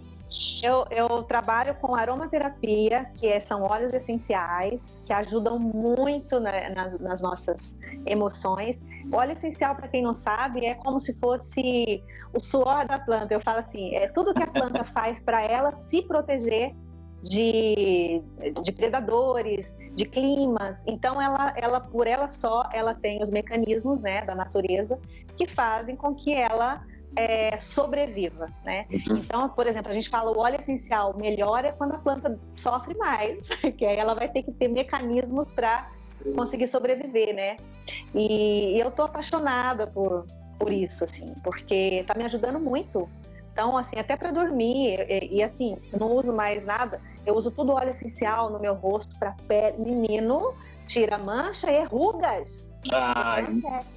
Eu, eu trabalho com aromaterapia, que é, são óleos essenciais, que ajudam muito né, nas, nas, nossas emoções. O óleo essencial, para quem não sabe, é como se fosse o suor da planta. Eu falo assim, é tudo que a planta faz para ela se proteger de, de predadores, de climas. Então, ela, ela, por ela só, ela tem os mecanismos né, da natureza que fazem com que ela é, sobreviva, né? Uhum. Então, por exemplo, a gente fala o óleo essencial melhora quando a planta sofre mais, que aí ela vai ter que ter mecanismos para conseguir sobreviver, né? E, e eu tô apaixonada por, por isso, assim, porque tá me ajudando muito. Então, assim, até para dormir, e, e, assim, não uso mais nada, eu uso tudo óleo essencial no meu rosto para pele. Menino, tira mancha e rugas.
Ah,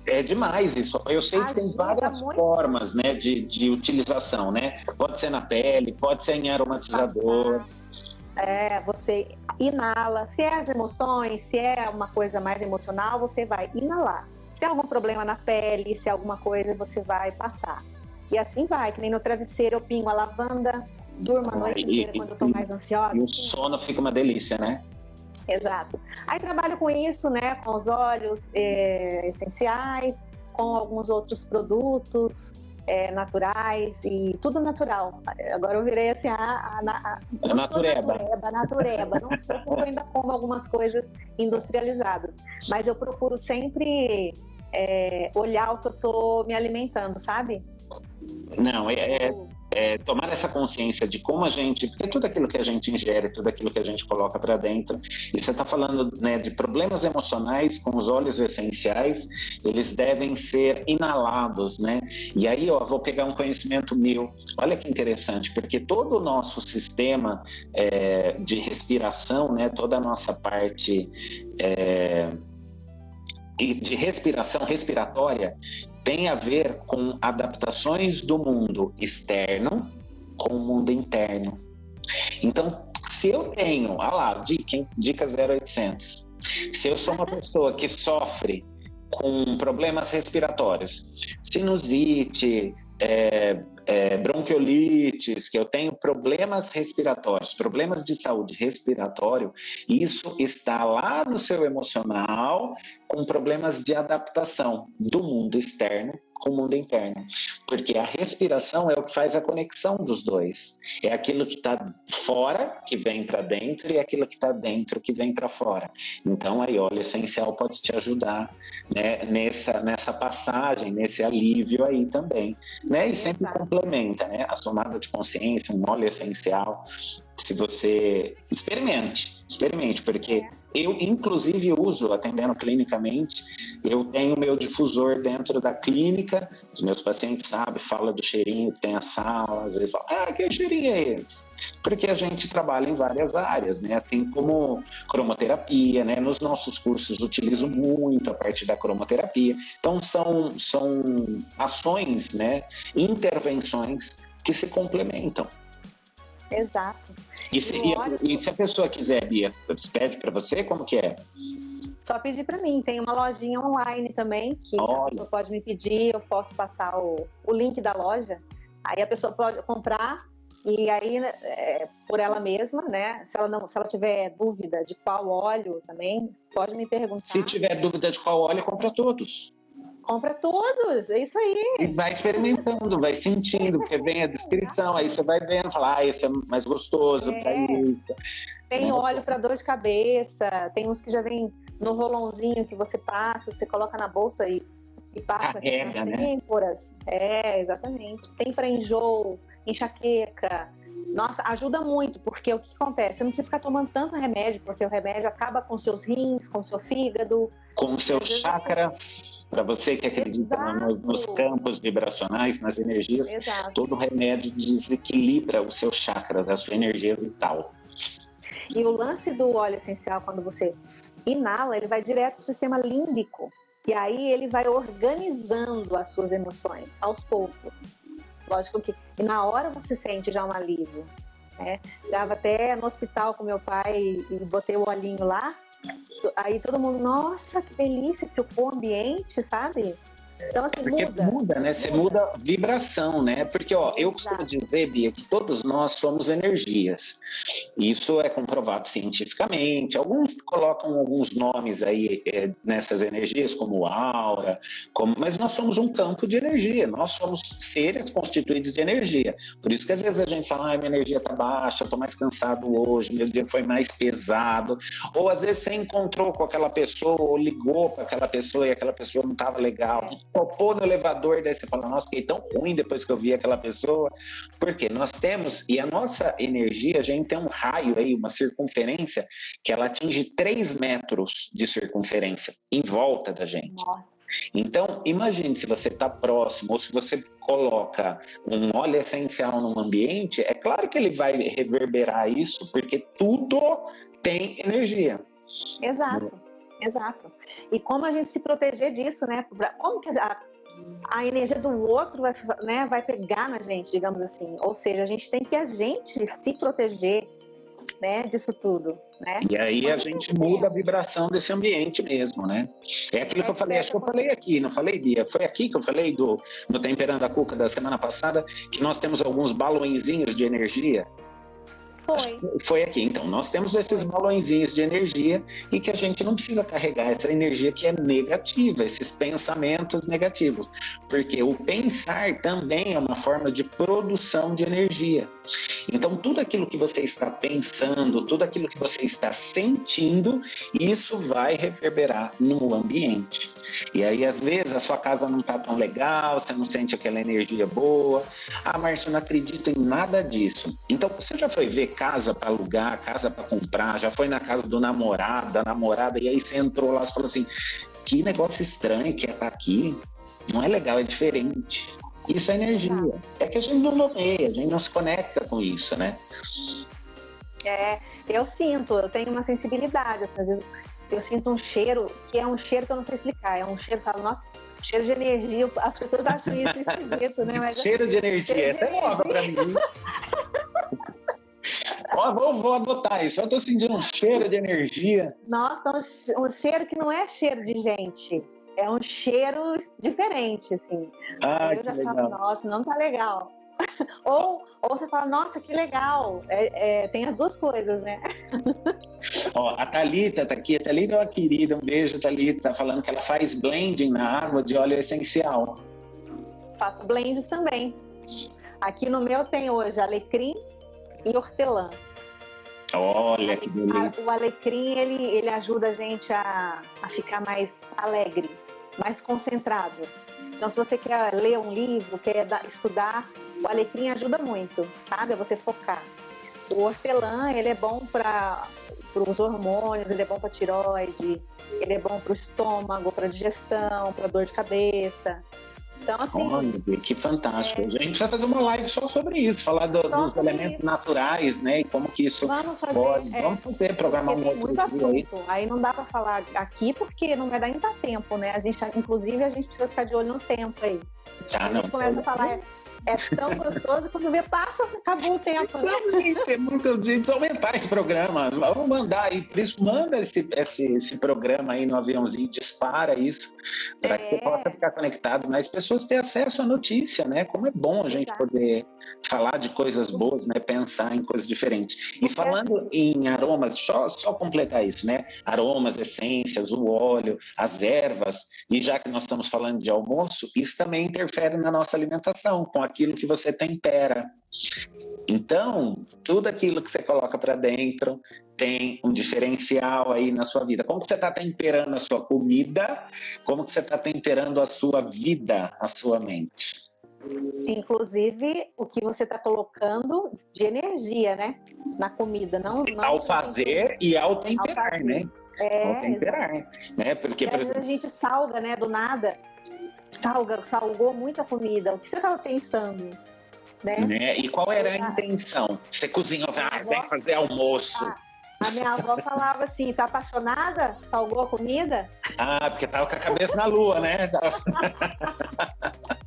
é demais isso. Eu sei que tem várias formas né, de, de utilização, né? Pode ser na pele, pode ser em aromatizador.
É, você inala. Se é as emoções, se é uma coisa mais emocional, você vai inalar. Se é algum problema na pele, se é alguma coisa, você vai passar. E assim vai, que nem no travesseiro eu pingo a lavanda, durmo a noite inteira quando eu tô mais ansiosa.
E o sono fica uma delícia, né?
Exato. Aí trabalho com isso, né, com os óleos é, essenciais, com alguns outros produtos é, naturais e tudo natural. Agora eu virei assim, a, a, a,
a natureba.
natureba. Natureba, não sou eu ainda como algumas coisas industrializadas, mas eu procuro sempre é, olhar o que eu estou me alimentando, sabe?
Não, é, é é, tomar essa consciência de como a gente, porque tudo aquilo que a gente ingere, tudo aquilo que a gente coloca para dentro, e você está falando né, de problemas emocionais com os óleos essenciais, eles devem ser inalados, né? E aí, ó, vou pegar um conhecimento meu. Olha que interessante, porque todo o nosso sistema é, de respiração, né, toda a nossa parte é, de respiração respiratória tem a ver com adaptações do mundo externo com o mundo interno. Então, se eu tenho, ah lá, dica, dica 0800. Se eu sou uma pessoa que sofre com problemas respiratórios, sinusite, é, é, bronquiolites, que eu tenho problemas respiratórios, problemas de saúde respiratório, isso está lá no seu emocional com problemas de adaptação do mundo externo com o mundo interno. Porque a respiração é o que faz a conexão dos dois. É aquilo que está fora que vem para dentro e aquilo que está dentro que vem para fora. Então, aí, óleo essencial pode te ajudar né, nessa, nessa passagem, nesse alívio aí também. Né? E sempre complementa, né? A somada de consciência, um óleo essencial Se você experimente, experimente, porque eu, inclusive, uso, atendendo clinicamente, eu tenho meu difusor dentro da clínica, os meus pacientes sabem, fala do cheirinho que tem a sala, às vezes falam, ah, que cheirinho é esse? Porque a gente trabalha em várias áreas, né? Assim como cromoterapia, né? Nos nossos cursos utilizo muito a parte da cromoterapia. Então, são, são ações, né? Intervenções que se complementam.
Exato.
E se, e, e se a pessoa quiser, Bia, pede para você, como que é?
Só pedir para mim. Tem uma lojinha online também, que Olha. a pessoa pode me pedir, eu posso passar o, o link da loja. Aí a pessoa pode comprar e aí é, por ela mesma, né? Se ela não, se ela tiver dúvida de qual óleo também, pode me perguntar.
Se tiver dúvida de qual óleo, compra todos.
Compra todos, é isso aí.
E vai experimentando, vai sentindo, porque vem a descrição, aí você vai vendo, falar, ah, esse é mais gostoso é. para isso.
Tem né? óleo para dor de cabeça, tem uns que já vem no rolãozinho que você passa, você coloca na bolsa e, e passa
Carrega,
né? têmporas. É, exatamente. Tem para enjoo, enxaqueca. Nossa, ajuda muito, porque o que acontece? Você não precisa ficar tomando tanto remédio, porque o remédio acaba com seus rins, com seu fígado.
Com seus chakras, para você que acredita Exato. nos campos vibracionais, nas energias, Exato. todo remédio desequilibra os seus chakras, a sua energia vital.
E o lance do óleo essencial, quando você inala, ele vai direto para o sistema límbico. E aí ele vai organizando as suas emoções aos poucos. Lógico que na hora você sente já um alívio. Né? Estava até no hospital com meu pai e botei o olhinho lá. Aí todo mundo, nossa, que delícia, que o ambiente, sabe? Então, assim,
Porque
muda.
muda, né? Você muda a vibração, né? Porque, ó, eu costumo dizer, Bia, que todos nós somos energias. Isso é comprovado cientificamente. Alguns colocam alguns nomes aí é, nessas energias, como aura, como... mas nós somos um campo de energia. Nós somos seres constituídos de energia. Por isso que às vezes a gente fala, ah, minha energia tá baixa, eu tô mais cansado hoje, meu dia foi mais pesado. Ou às vezes você encontrou com aquela pessoa, ou ligou para aquela pessoa e aquela pessoa não tava legal popô no elevador, daí você fala, nossa, fiquei tão ruim depois que eu vi aquela pessoa. Porque nós temos, e a nossa energia, a gente tem um raio aí, uma circunferência, que ela atinge 3 metros de circunferência em volta da gente. Nossa. Então, imagine se você está próximo ou se você coloca um óleo essencial num ambiente, é claro que ele vai reverberar isso, porque tudo tem energia.
Exato. Exato. E como a gente se proteger disso, né? Como que a, a energia do outro vai, né, vai pegar na gente, digamos assim. Ou seja, a gente tem que a gente se proteger né, disso tudo. Né?
E aí a gente muda a vibração desse ambiente mesmo, né? É aquilo que eu falei, acho que eu falei aqui, não falei, Bia? Foi aqui que eu falei do, no Temperando a Cuca da semana passada, que nós temos alguns balõezinhos de energia
foi.
Foi aqui. Então, nós temos esses balõezinhos de energia e que a gente não precisa carregar essa energia que é negativa, esses pensamentos negativos. Porque o pensar também é uma forma de produção de energia. Então, tudo aquilo que você está pensando, tudo aquilo que você está sentindo, isso vai reverberar no ambiente. E aí, às vezes, a sua casa não está tão legal, você não sente aquela energia boa. Ah, Márcio, não acredito em nada disso. Então, você já foi ver casa para alugar, casa para comprar, já foi na casa do namorado, da namorada, e aí você entrou lá e falou assim: que negócio estranho que é estar tá aqui. Não é legal, é diferente. Isso é energia. É que a gente não nomeia, a gente não se conecta com isso, né?
É, eu sinto, eu tenho uma sensibilidade. Assim, às vezes eu sinto um cheiro que é um cheiro que eu não sei explicar. É um cheiro falo, nossa, cheiro de energia. As pessoas acham isso esquisito, né?
Mas, cheiro de energia, essa é nova pra mim. Ó, vou, vou adotar isso. Eu tô sentindo um cheiro de energia.
Nossa, um, um cheiro que não é cheiro de gente. É um cheiro diferente, assim.
Ah,
eu já
legal.
falo, nossa, não tá legal. ou, ou você fala, nossa, que legal. É, é, tem as duas coisas, né?
Ó, a Thalita tá aqui. A Thalita é uma querida. Um beijo, Thalita. Tá falando que ela faz blending na água de óleo essencial.
Faço blends também. Aqui no meu tem hoje alecrim, e hortelã.
Olha que delícia.
O alecrim, ele, ele ajuda a gente a, a ficar mais alegre, mais concentrado. Então, se você quer ler um livro, quer estudar, o alecrim ajuda muito, sabe? A você focar. o hortelã, ele é bom para os hormônios, ele é bom para tiroide, ele é bom para o estômago, para digestão, para dor de cabeça. Então, assim.
Olha, que fantástico. É... A gente precisa fazer uma live só sobre isso, falar do, dos sobre elementos naturais, né? E como que isso
Vamos fazer,
pode.
É,
Vamos fazer, programar um outro
muito assunto. Aí. aí não dá para falar aqui porque não vai dar ainda tempo, né? A gente, inclusive, a gente precisa ficar de olho no tempo aí.
Ah, a gente
não, começa a falar é tão gostoso quando vê, passa, acabou o tempo. Né?
É muito de aumentar esse programa. Vamos mandar aí, por isso, manda esse, esse, esse programa aí no aviãozinho, dispara isso, para é. que você possa ficar conectado, mas as pessoas tenham acesso à notícia, né? Como é bom a gente Exato. poder falar de coisas boas, né? Pensar em coisas diferentes. E falando em aromas, só, só completar isso, né? Aromas, essências, o óleo, as ervas, e já que nós estamos falando de almoço, isso também interfere na nossa alimentação, com aquilo que você tempera. Então, tudo aquilo que você coloca para dentro tem um diferencial aí na sua vida. Como que você está temperando a sua comida? Como que você está temperando a sua vida, a sua mente?
Inclusive, o que você está colocando de energia, né? Na comida, não, não
ao fazer e ao temperar, ao né? É, ao temperar, né? Porque,
por exemplo, a gente salga, né, do nada salga, salgou muito a comida. O que você estava pensando? Né?
né? E qual era a ah. intenção? Você cozinhou, ah, vem fazer almoço.
Ah, a minha avó falava assim: tá apaixonada? Salgou a comida?
Ah, porque tava com a cabeça na lua, né?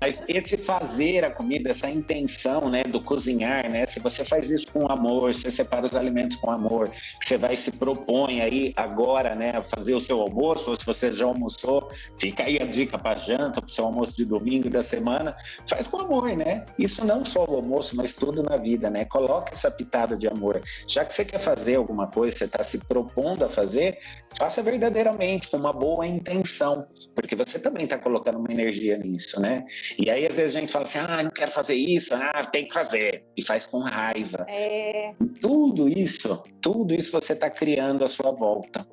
Mas esse fazer a comida, essa intenção, né, do cozinhar, né, se você faz isso com amor, você separa os alimentos com amor, você vai se propõe aí agora, né, a fazer o seu almoço, ou se você já almoçou, fica aí a dica para janta, para o seu almoço de domingo da semana, faz com amor, né? Isso não só o almoço, mas tudo na vida, né? Coloca essa pitada de amor. Já que você quer fazer alguma coisa, você está se propondo a fazer, faça verdadeiramente com uma boa intenção, porque você também está colocando uma energia nisso, né? E aí, às vezes, a gente fala assim: ah, não quero fazer isso, ah, tem que fazer. E faz com raiva.
É...
Tudo isso, tudo isso você está criando à sua volta.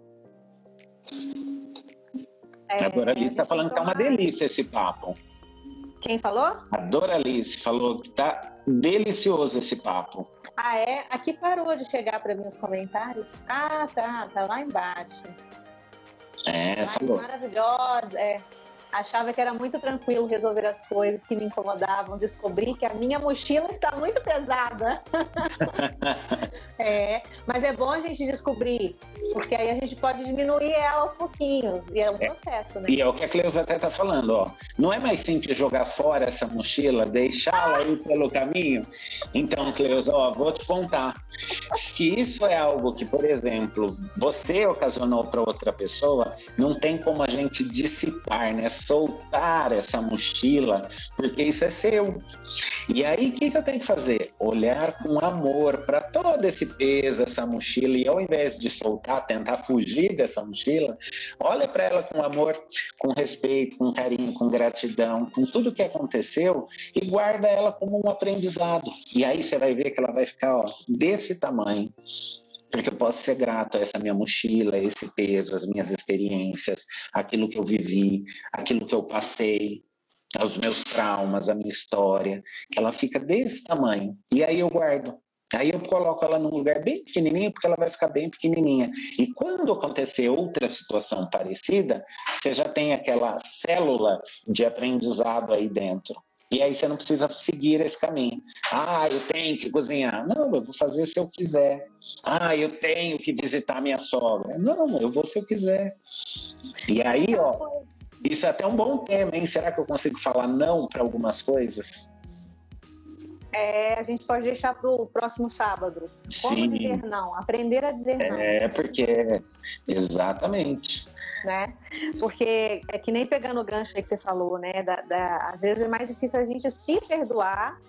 É, a Doralice está falando que tá uma delícia esse papo.
Quem falou?
A Doralice falou que tá delicioso esse papo.
Ah, é? Aqui parou de chegar para mim os comentários. Ah, tá, tá lá embaixo.
É, falou.
Maravilhosa, é achava que era muito tranquilo resolver as coisas que me incomodavam, descobri que a minha mochila está muito pesada. é, mas é bom a gente descobrir, porque aí a gente pode diminuir ela aos pouquinhos, e é um é, processo, né?
E é o que a Cleusa até está falando, ó. Não é mais simples jogar fora essa mochila, deixá-la ir pelo caminho? Então, Cleusa, ó, vou te contar. Se isso é algo que, por exemplo, você ocasionou para outra pessoa, não tem como a gente dissipar, né? soltar essa mochila, porque isso é seu. E aí, o que, que eu tenho que fazer? Olhar com amor para todo esse peso, essa mochila, e ao invés de soltar, tentar fugir dessa mochila, olha para ela com amor, com respeito, com carinho, com gratidão, com tudo que aconteceu e guarda ela como um aprendizado. E aí você vai ver que ela vai ficar ó, desse tamanho porque eu posso ser grato a essa minha mochila, esse peso, as minhas experiências, aquilo que eu vivi, aquilo que eu passei, os meus traumas, a minha história. Ela fica desse tamanho. E aí eu guardo. Aí eu coloco ela num lugar bem pequenininho, porque ela vai ficar bem pequenininha. E quando acontecer outra situação parecida, você já tem aquela célula de aprendizado aí dentro. E aí você não precisa seguir esse caminho. Ah, eu tenho que cozinhar. Não, eu vou fazer se eu quiser. Ah, eu tenho que visitar minha sogra. Não, eu vou se eu quiser. E aí, ó, isso é até um bom tema, hein? Será que eu consigo falar não para algumas coisas?
É, a gente pode deixar para o próximo sábado. Como Sim. dizer não? Aprender a dizer não.
É, porque. Exatamente.
Né? Porque é que nem pegando o gancho que você falou, né? Da, da, às vezes é mais difícil a gente se perdoar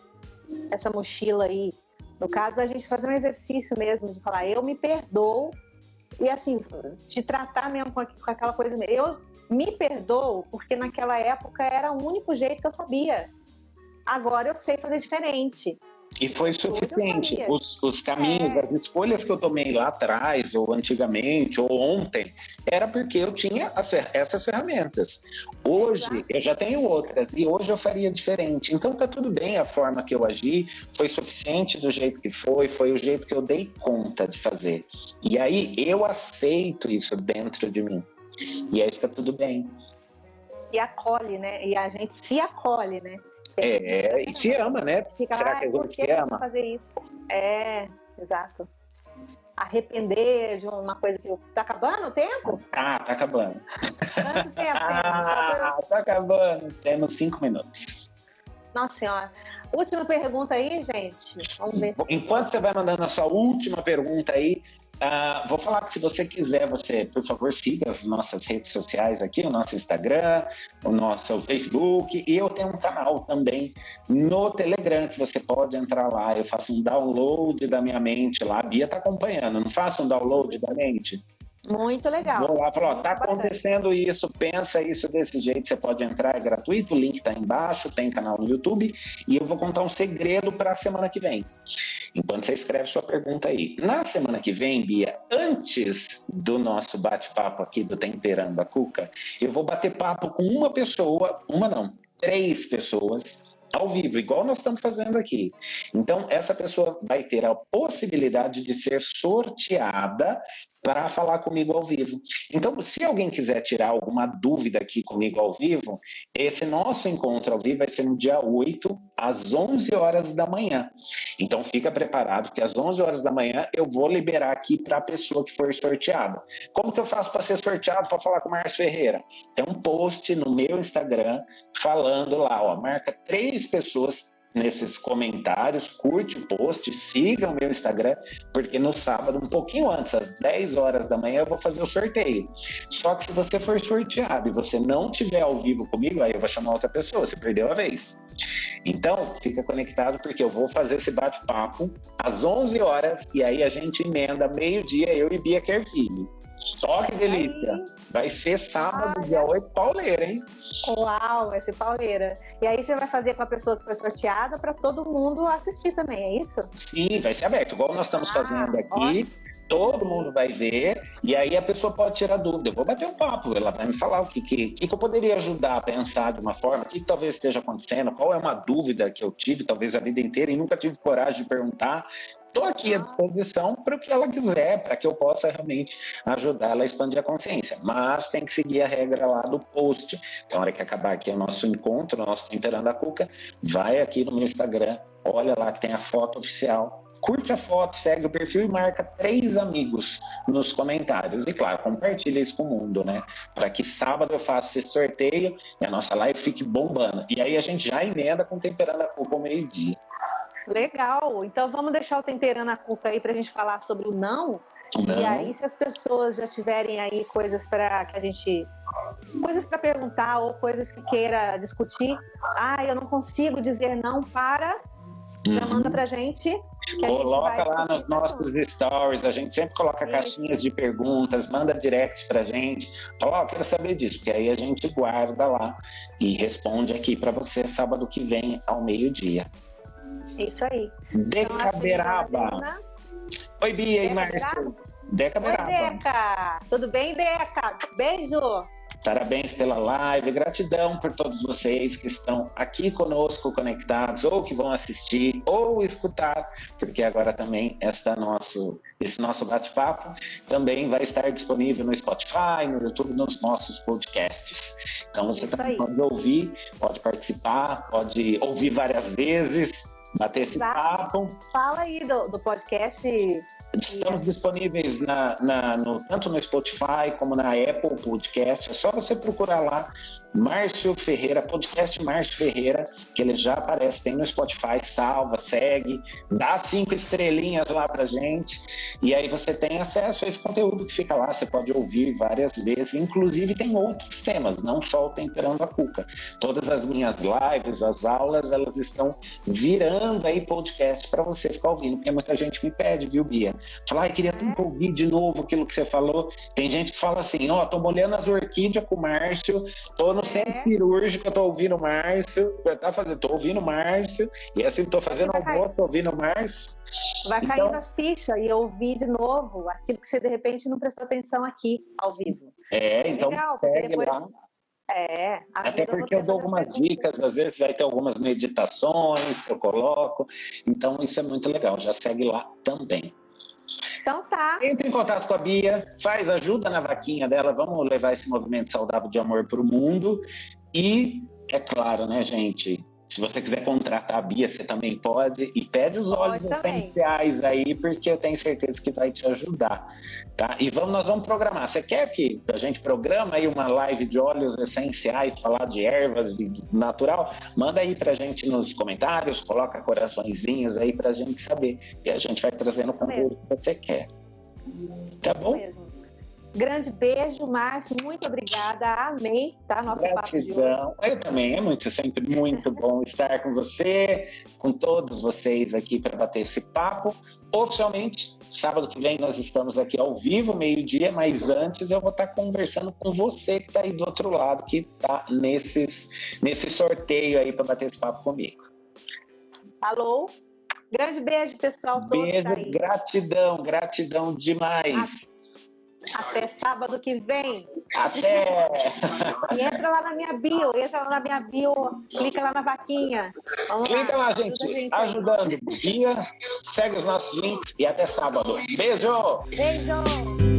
essa mochila aí no caso, a gente fazer um exercício mesmo de falar, eu me perdoo e assim, te tratar mesmo com aquela coisa. Eu me perdoo porque naquela época era o único jeito que eu sabia. Agora eu sei fazer diferente.
E foi suficiente. Os, os caminhos, é. as escolhas que eu tomei lá atrás, ou antigamente, ou ontem, era porque eu tinha as, essas ferramentas. Hoje Exato. eu já tenho outras e hoje eu faria diferente. Então tá tudo bem a forma que eu agi, foi suficiente do jeito que foi, foi o jeito que eu dei conta de fazer. E aí eu aceito isso dentro de mim. E aí fica tudo bem.
E acolhe, né? E a gente se acolhe, né?
É, e se ama, né?
Fica, Será que a gente se ama? Fazer isso? É, exato. Arrepender de uma coisa que. Tá acabando o tempo?
Ah, tá acabando. Quanto tempo? ah, tá acabando. Temos cinco minutos.
Nossa Senhora. Última pergunta aí, gente. Vamos ver.
Enquanto você vai mandando a sua última pergunta aí, Uh, vou falar que se você quiser, você, por favor, siga as nossas redes sociais aqui, o nosso Instagram, o nosso Facebook, e eu tenho um canal também no Telegram que você pode entrar lá. Eu faço um download da minha mente lá. A Bia está acompanhando, não faço um download da mente?
Muito legal.
Vou lá falar, ó, tá acontecendo isso, pensa isso desse jeito, você pode entrar, é gratuito, o link tá embaixo, tem canal no YouTube, e eu vou contar um segredo para a semana que vem. Enquanto você escreve sua pergunta aí. Na semana que vem, Bia, antes do nosso bate-papo aqui do Temperando a Cuca, eu vou bater papo com uma pessoa, uma não, três pessoas ao vivo, igual nós estamos fazendo aqui. Então, essa pessoa vai ter a possibilidade de ser sorteada para falar comigo ao vivo. Então, se alguém quiser tirar alguma dúvida aqui comigo ao vivo, esse nosso encontro ao vivo vai ser no dia 8, às 11 horas da manhã. Então, fica preparado que às 11 horas da manhã eu vou liberar aqui para a pessoa que for sorteada. Como que eu faço para ser sorteado para falar com o Márcio Ferreira? Tem um post no meu Instagram falando lá, ó, marca três pessoas nesses comentários, curte o post, siga o meu Instagram, porque no sábado, um pouquinho antes, às 10 horas da manhã, eu vou fazer o sorteio. Só que se você for sorteado e você não tiver ao vivo comigo, aí eu vou chamar outra pessoa, você perdeu a vez. Então, fica conectado porque eu vou fazer esse bate-papo às 11 horas e aí a gente emenda meio-dia, eu e Bia Kerfilho. Só que delícia. Vai ser sábado, dia 8, pauleira, hein?
Uau, vai ser pauleira. E aí você vai fazer com a pessoa que foi sorteada para todo mundo assistir também, é isso?
Sim, vai ser aberto, igual nós estamos ah, fazendo aqui. Ótimo. Todo mundo vai ver, e aí a pessoa pode tirar dúvida. Eu vou bater um papo, ela vai me falar o que, que, que eu poderia ajudar a pensar de uma forma, o que, que talvez esteja acontecendo, qual é uma dúvida que eu tive, talvez a vida inteira, e nunca tive coragem de perguntar. Estou aqui à disposição para o que ela quiser, para que eu possa realmente ajudar ela a expandir a consciência. Mas tem que seguir a regra lá do post. Então, na hora que acabar aqui o nosso encontro, o nosso Temperando a Cuca, vai aqui no meu Instagram, olha lá que tem a foto oficial curte a foto, segue o perfil e marca três amigos nos comentários. E claro, compartilha isso com o mundo, né? Para que sábado eu faça esse sorteio e a nossa live fique bombando. E aí a gente já emenda com Temperando a Cuca ao meio-dia.
Legal. Então vamos deixar o temperando a cuca aí para a gente falar sobre o não. não. E aí, se as pessoas já tiverem aí coisas para que a gente. coisas para perguntar ou coisas que queira discutir, ah, eu não consigo dizer não para. Já uhum. manda pra gente.
Coloca lá nos nossos stories, a gente sempre coloca Isso. caixinhas de perguntas, manda directs pra gente. Fala, ó, oh, quero saber disso, porque aí a gente guarda lá e responde aqui para você sábado que vem ao meio-dia.
Isso aí.
Decaberaba. Então, Oi, Bia e Márcio.
Decaberaba. Oi, Deca. Tudo bem, Deca? Beijo.
Parabéns pela live, gratidão por todos vocês que estão aqui conosco conectados, ou que vão assistir, ou escutar, porque agora também esta nosso, esse nosso bate-papo também vai estar disponível no Spotify, no YouTube, nos nossos podcasts. Então você também pode ouvir, pode participar, pode ouvir várias vezes, bater esse papo.
Fala aí do, do podcast
Estamos disponíveis na, na, no, tanto no Spotify como na Apple Podcast. É só você procurar lá Márcio Ferreira, podcast Márcio Ferreira, que ele já aparece, tem no Spotify, salva, segue, dá cinco estrelinhas lá pra gente, e aí você tem acesso a esse conteúdo que fica lá, você pode ouvir várias vezes, inclusive tem outros temas, não só o Temperando a Cuca. Todas as minhas lives, as aulas, elas estão virando aí podcast para você ficar ouvindo, porque muita gente me pede, viu, Bia? Falar, ah, queria tanto ouvir de novo aquilo que você falou. Tem gente que fala assim, ó, oh, tô molhando as orquídeas com o Márcio, tô no centro é. cirúrgico, eu tô ouvindo o Márcio, tá fazendo, tô ouvindo o Márcio, e assim, tô fazendo almoço, ouvindo o Márcio.
Vai então, cair na ficha e ouvir de novo aquilo que você de repente não prestou atenção aqui, ao vivo.
É, então Legal, segue depois... lá.
É,
até porque eu dou algumas dicas, às vezes vai ter algumas meditações que eu coloco, então isso é muito legal, já segue lá também.
Então tá.
Entre em contato com a Bia, faz ajuda na vaquinha dela, vamos levar esse movimento saudável de amor para o mundo. E, é claro, né, gente? Se você quiser contratar a Bia, você também pode. E pede os óleos essenciais aí, porque eu tenho certeza que vai te ajudar. Tá? E vamos, nós vamos programar. Você quer que a gente programa aí uma live de óleos essenciais, falar de ervas e natural? Manda aí pra gente nos comentários, coloca coraçõezinhos aí pra gente saber. E a gente vai trazendo o conteúdo que você quer. Tá bom?
Grande beijo, Márcio. Muito obrigada. Amei, tá? Nosso
Gratidão. Eu também. É muito, sempre muito bom estar com você, com todos vocês aqui para bater esse papo. Oficialmente, sábado que vem nós estamos aqui ao vivo, meio-dia, mas antes eu vou estar conversando com você que está aí do outro lado, que está nesses, nesse sorteio aí para bater esse papo comigo.
Alô? Grande beijo, pessoal.
Beijo, gratidão, gratidão demais.
Até sábado que vem.
Até!
E entra lá na minha bio, entra lá na minha bio, clica lá na vaquinha.
Vamos clica lá, lá gente, gente, ajudando. Dia, segue os nossos links e até sábado. Beijo!
Beijo!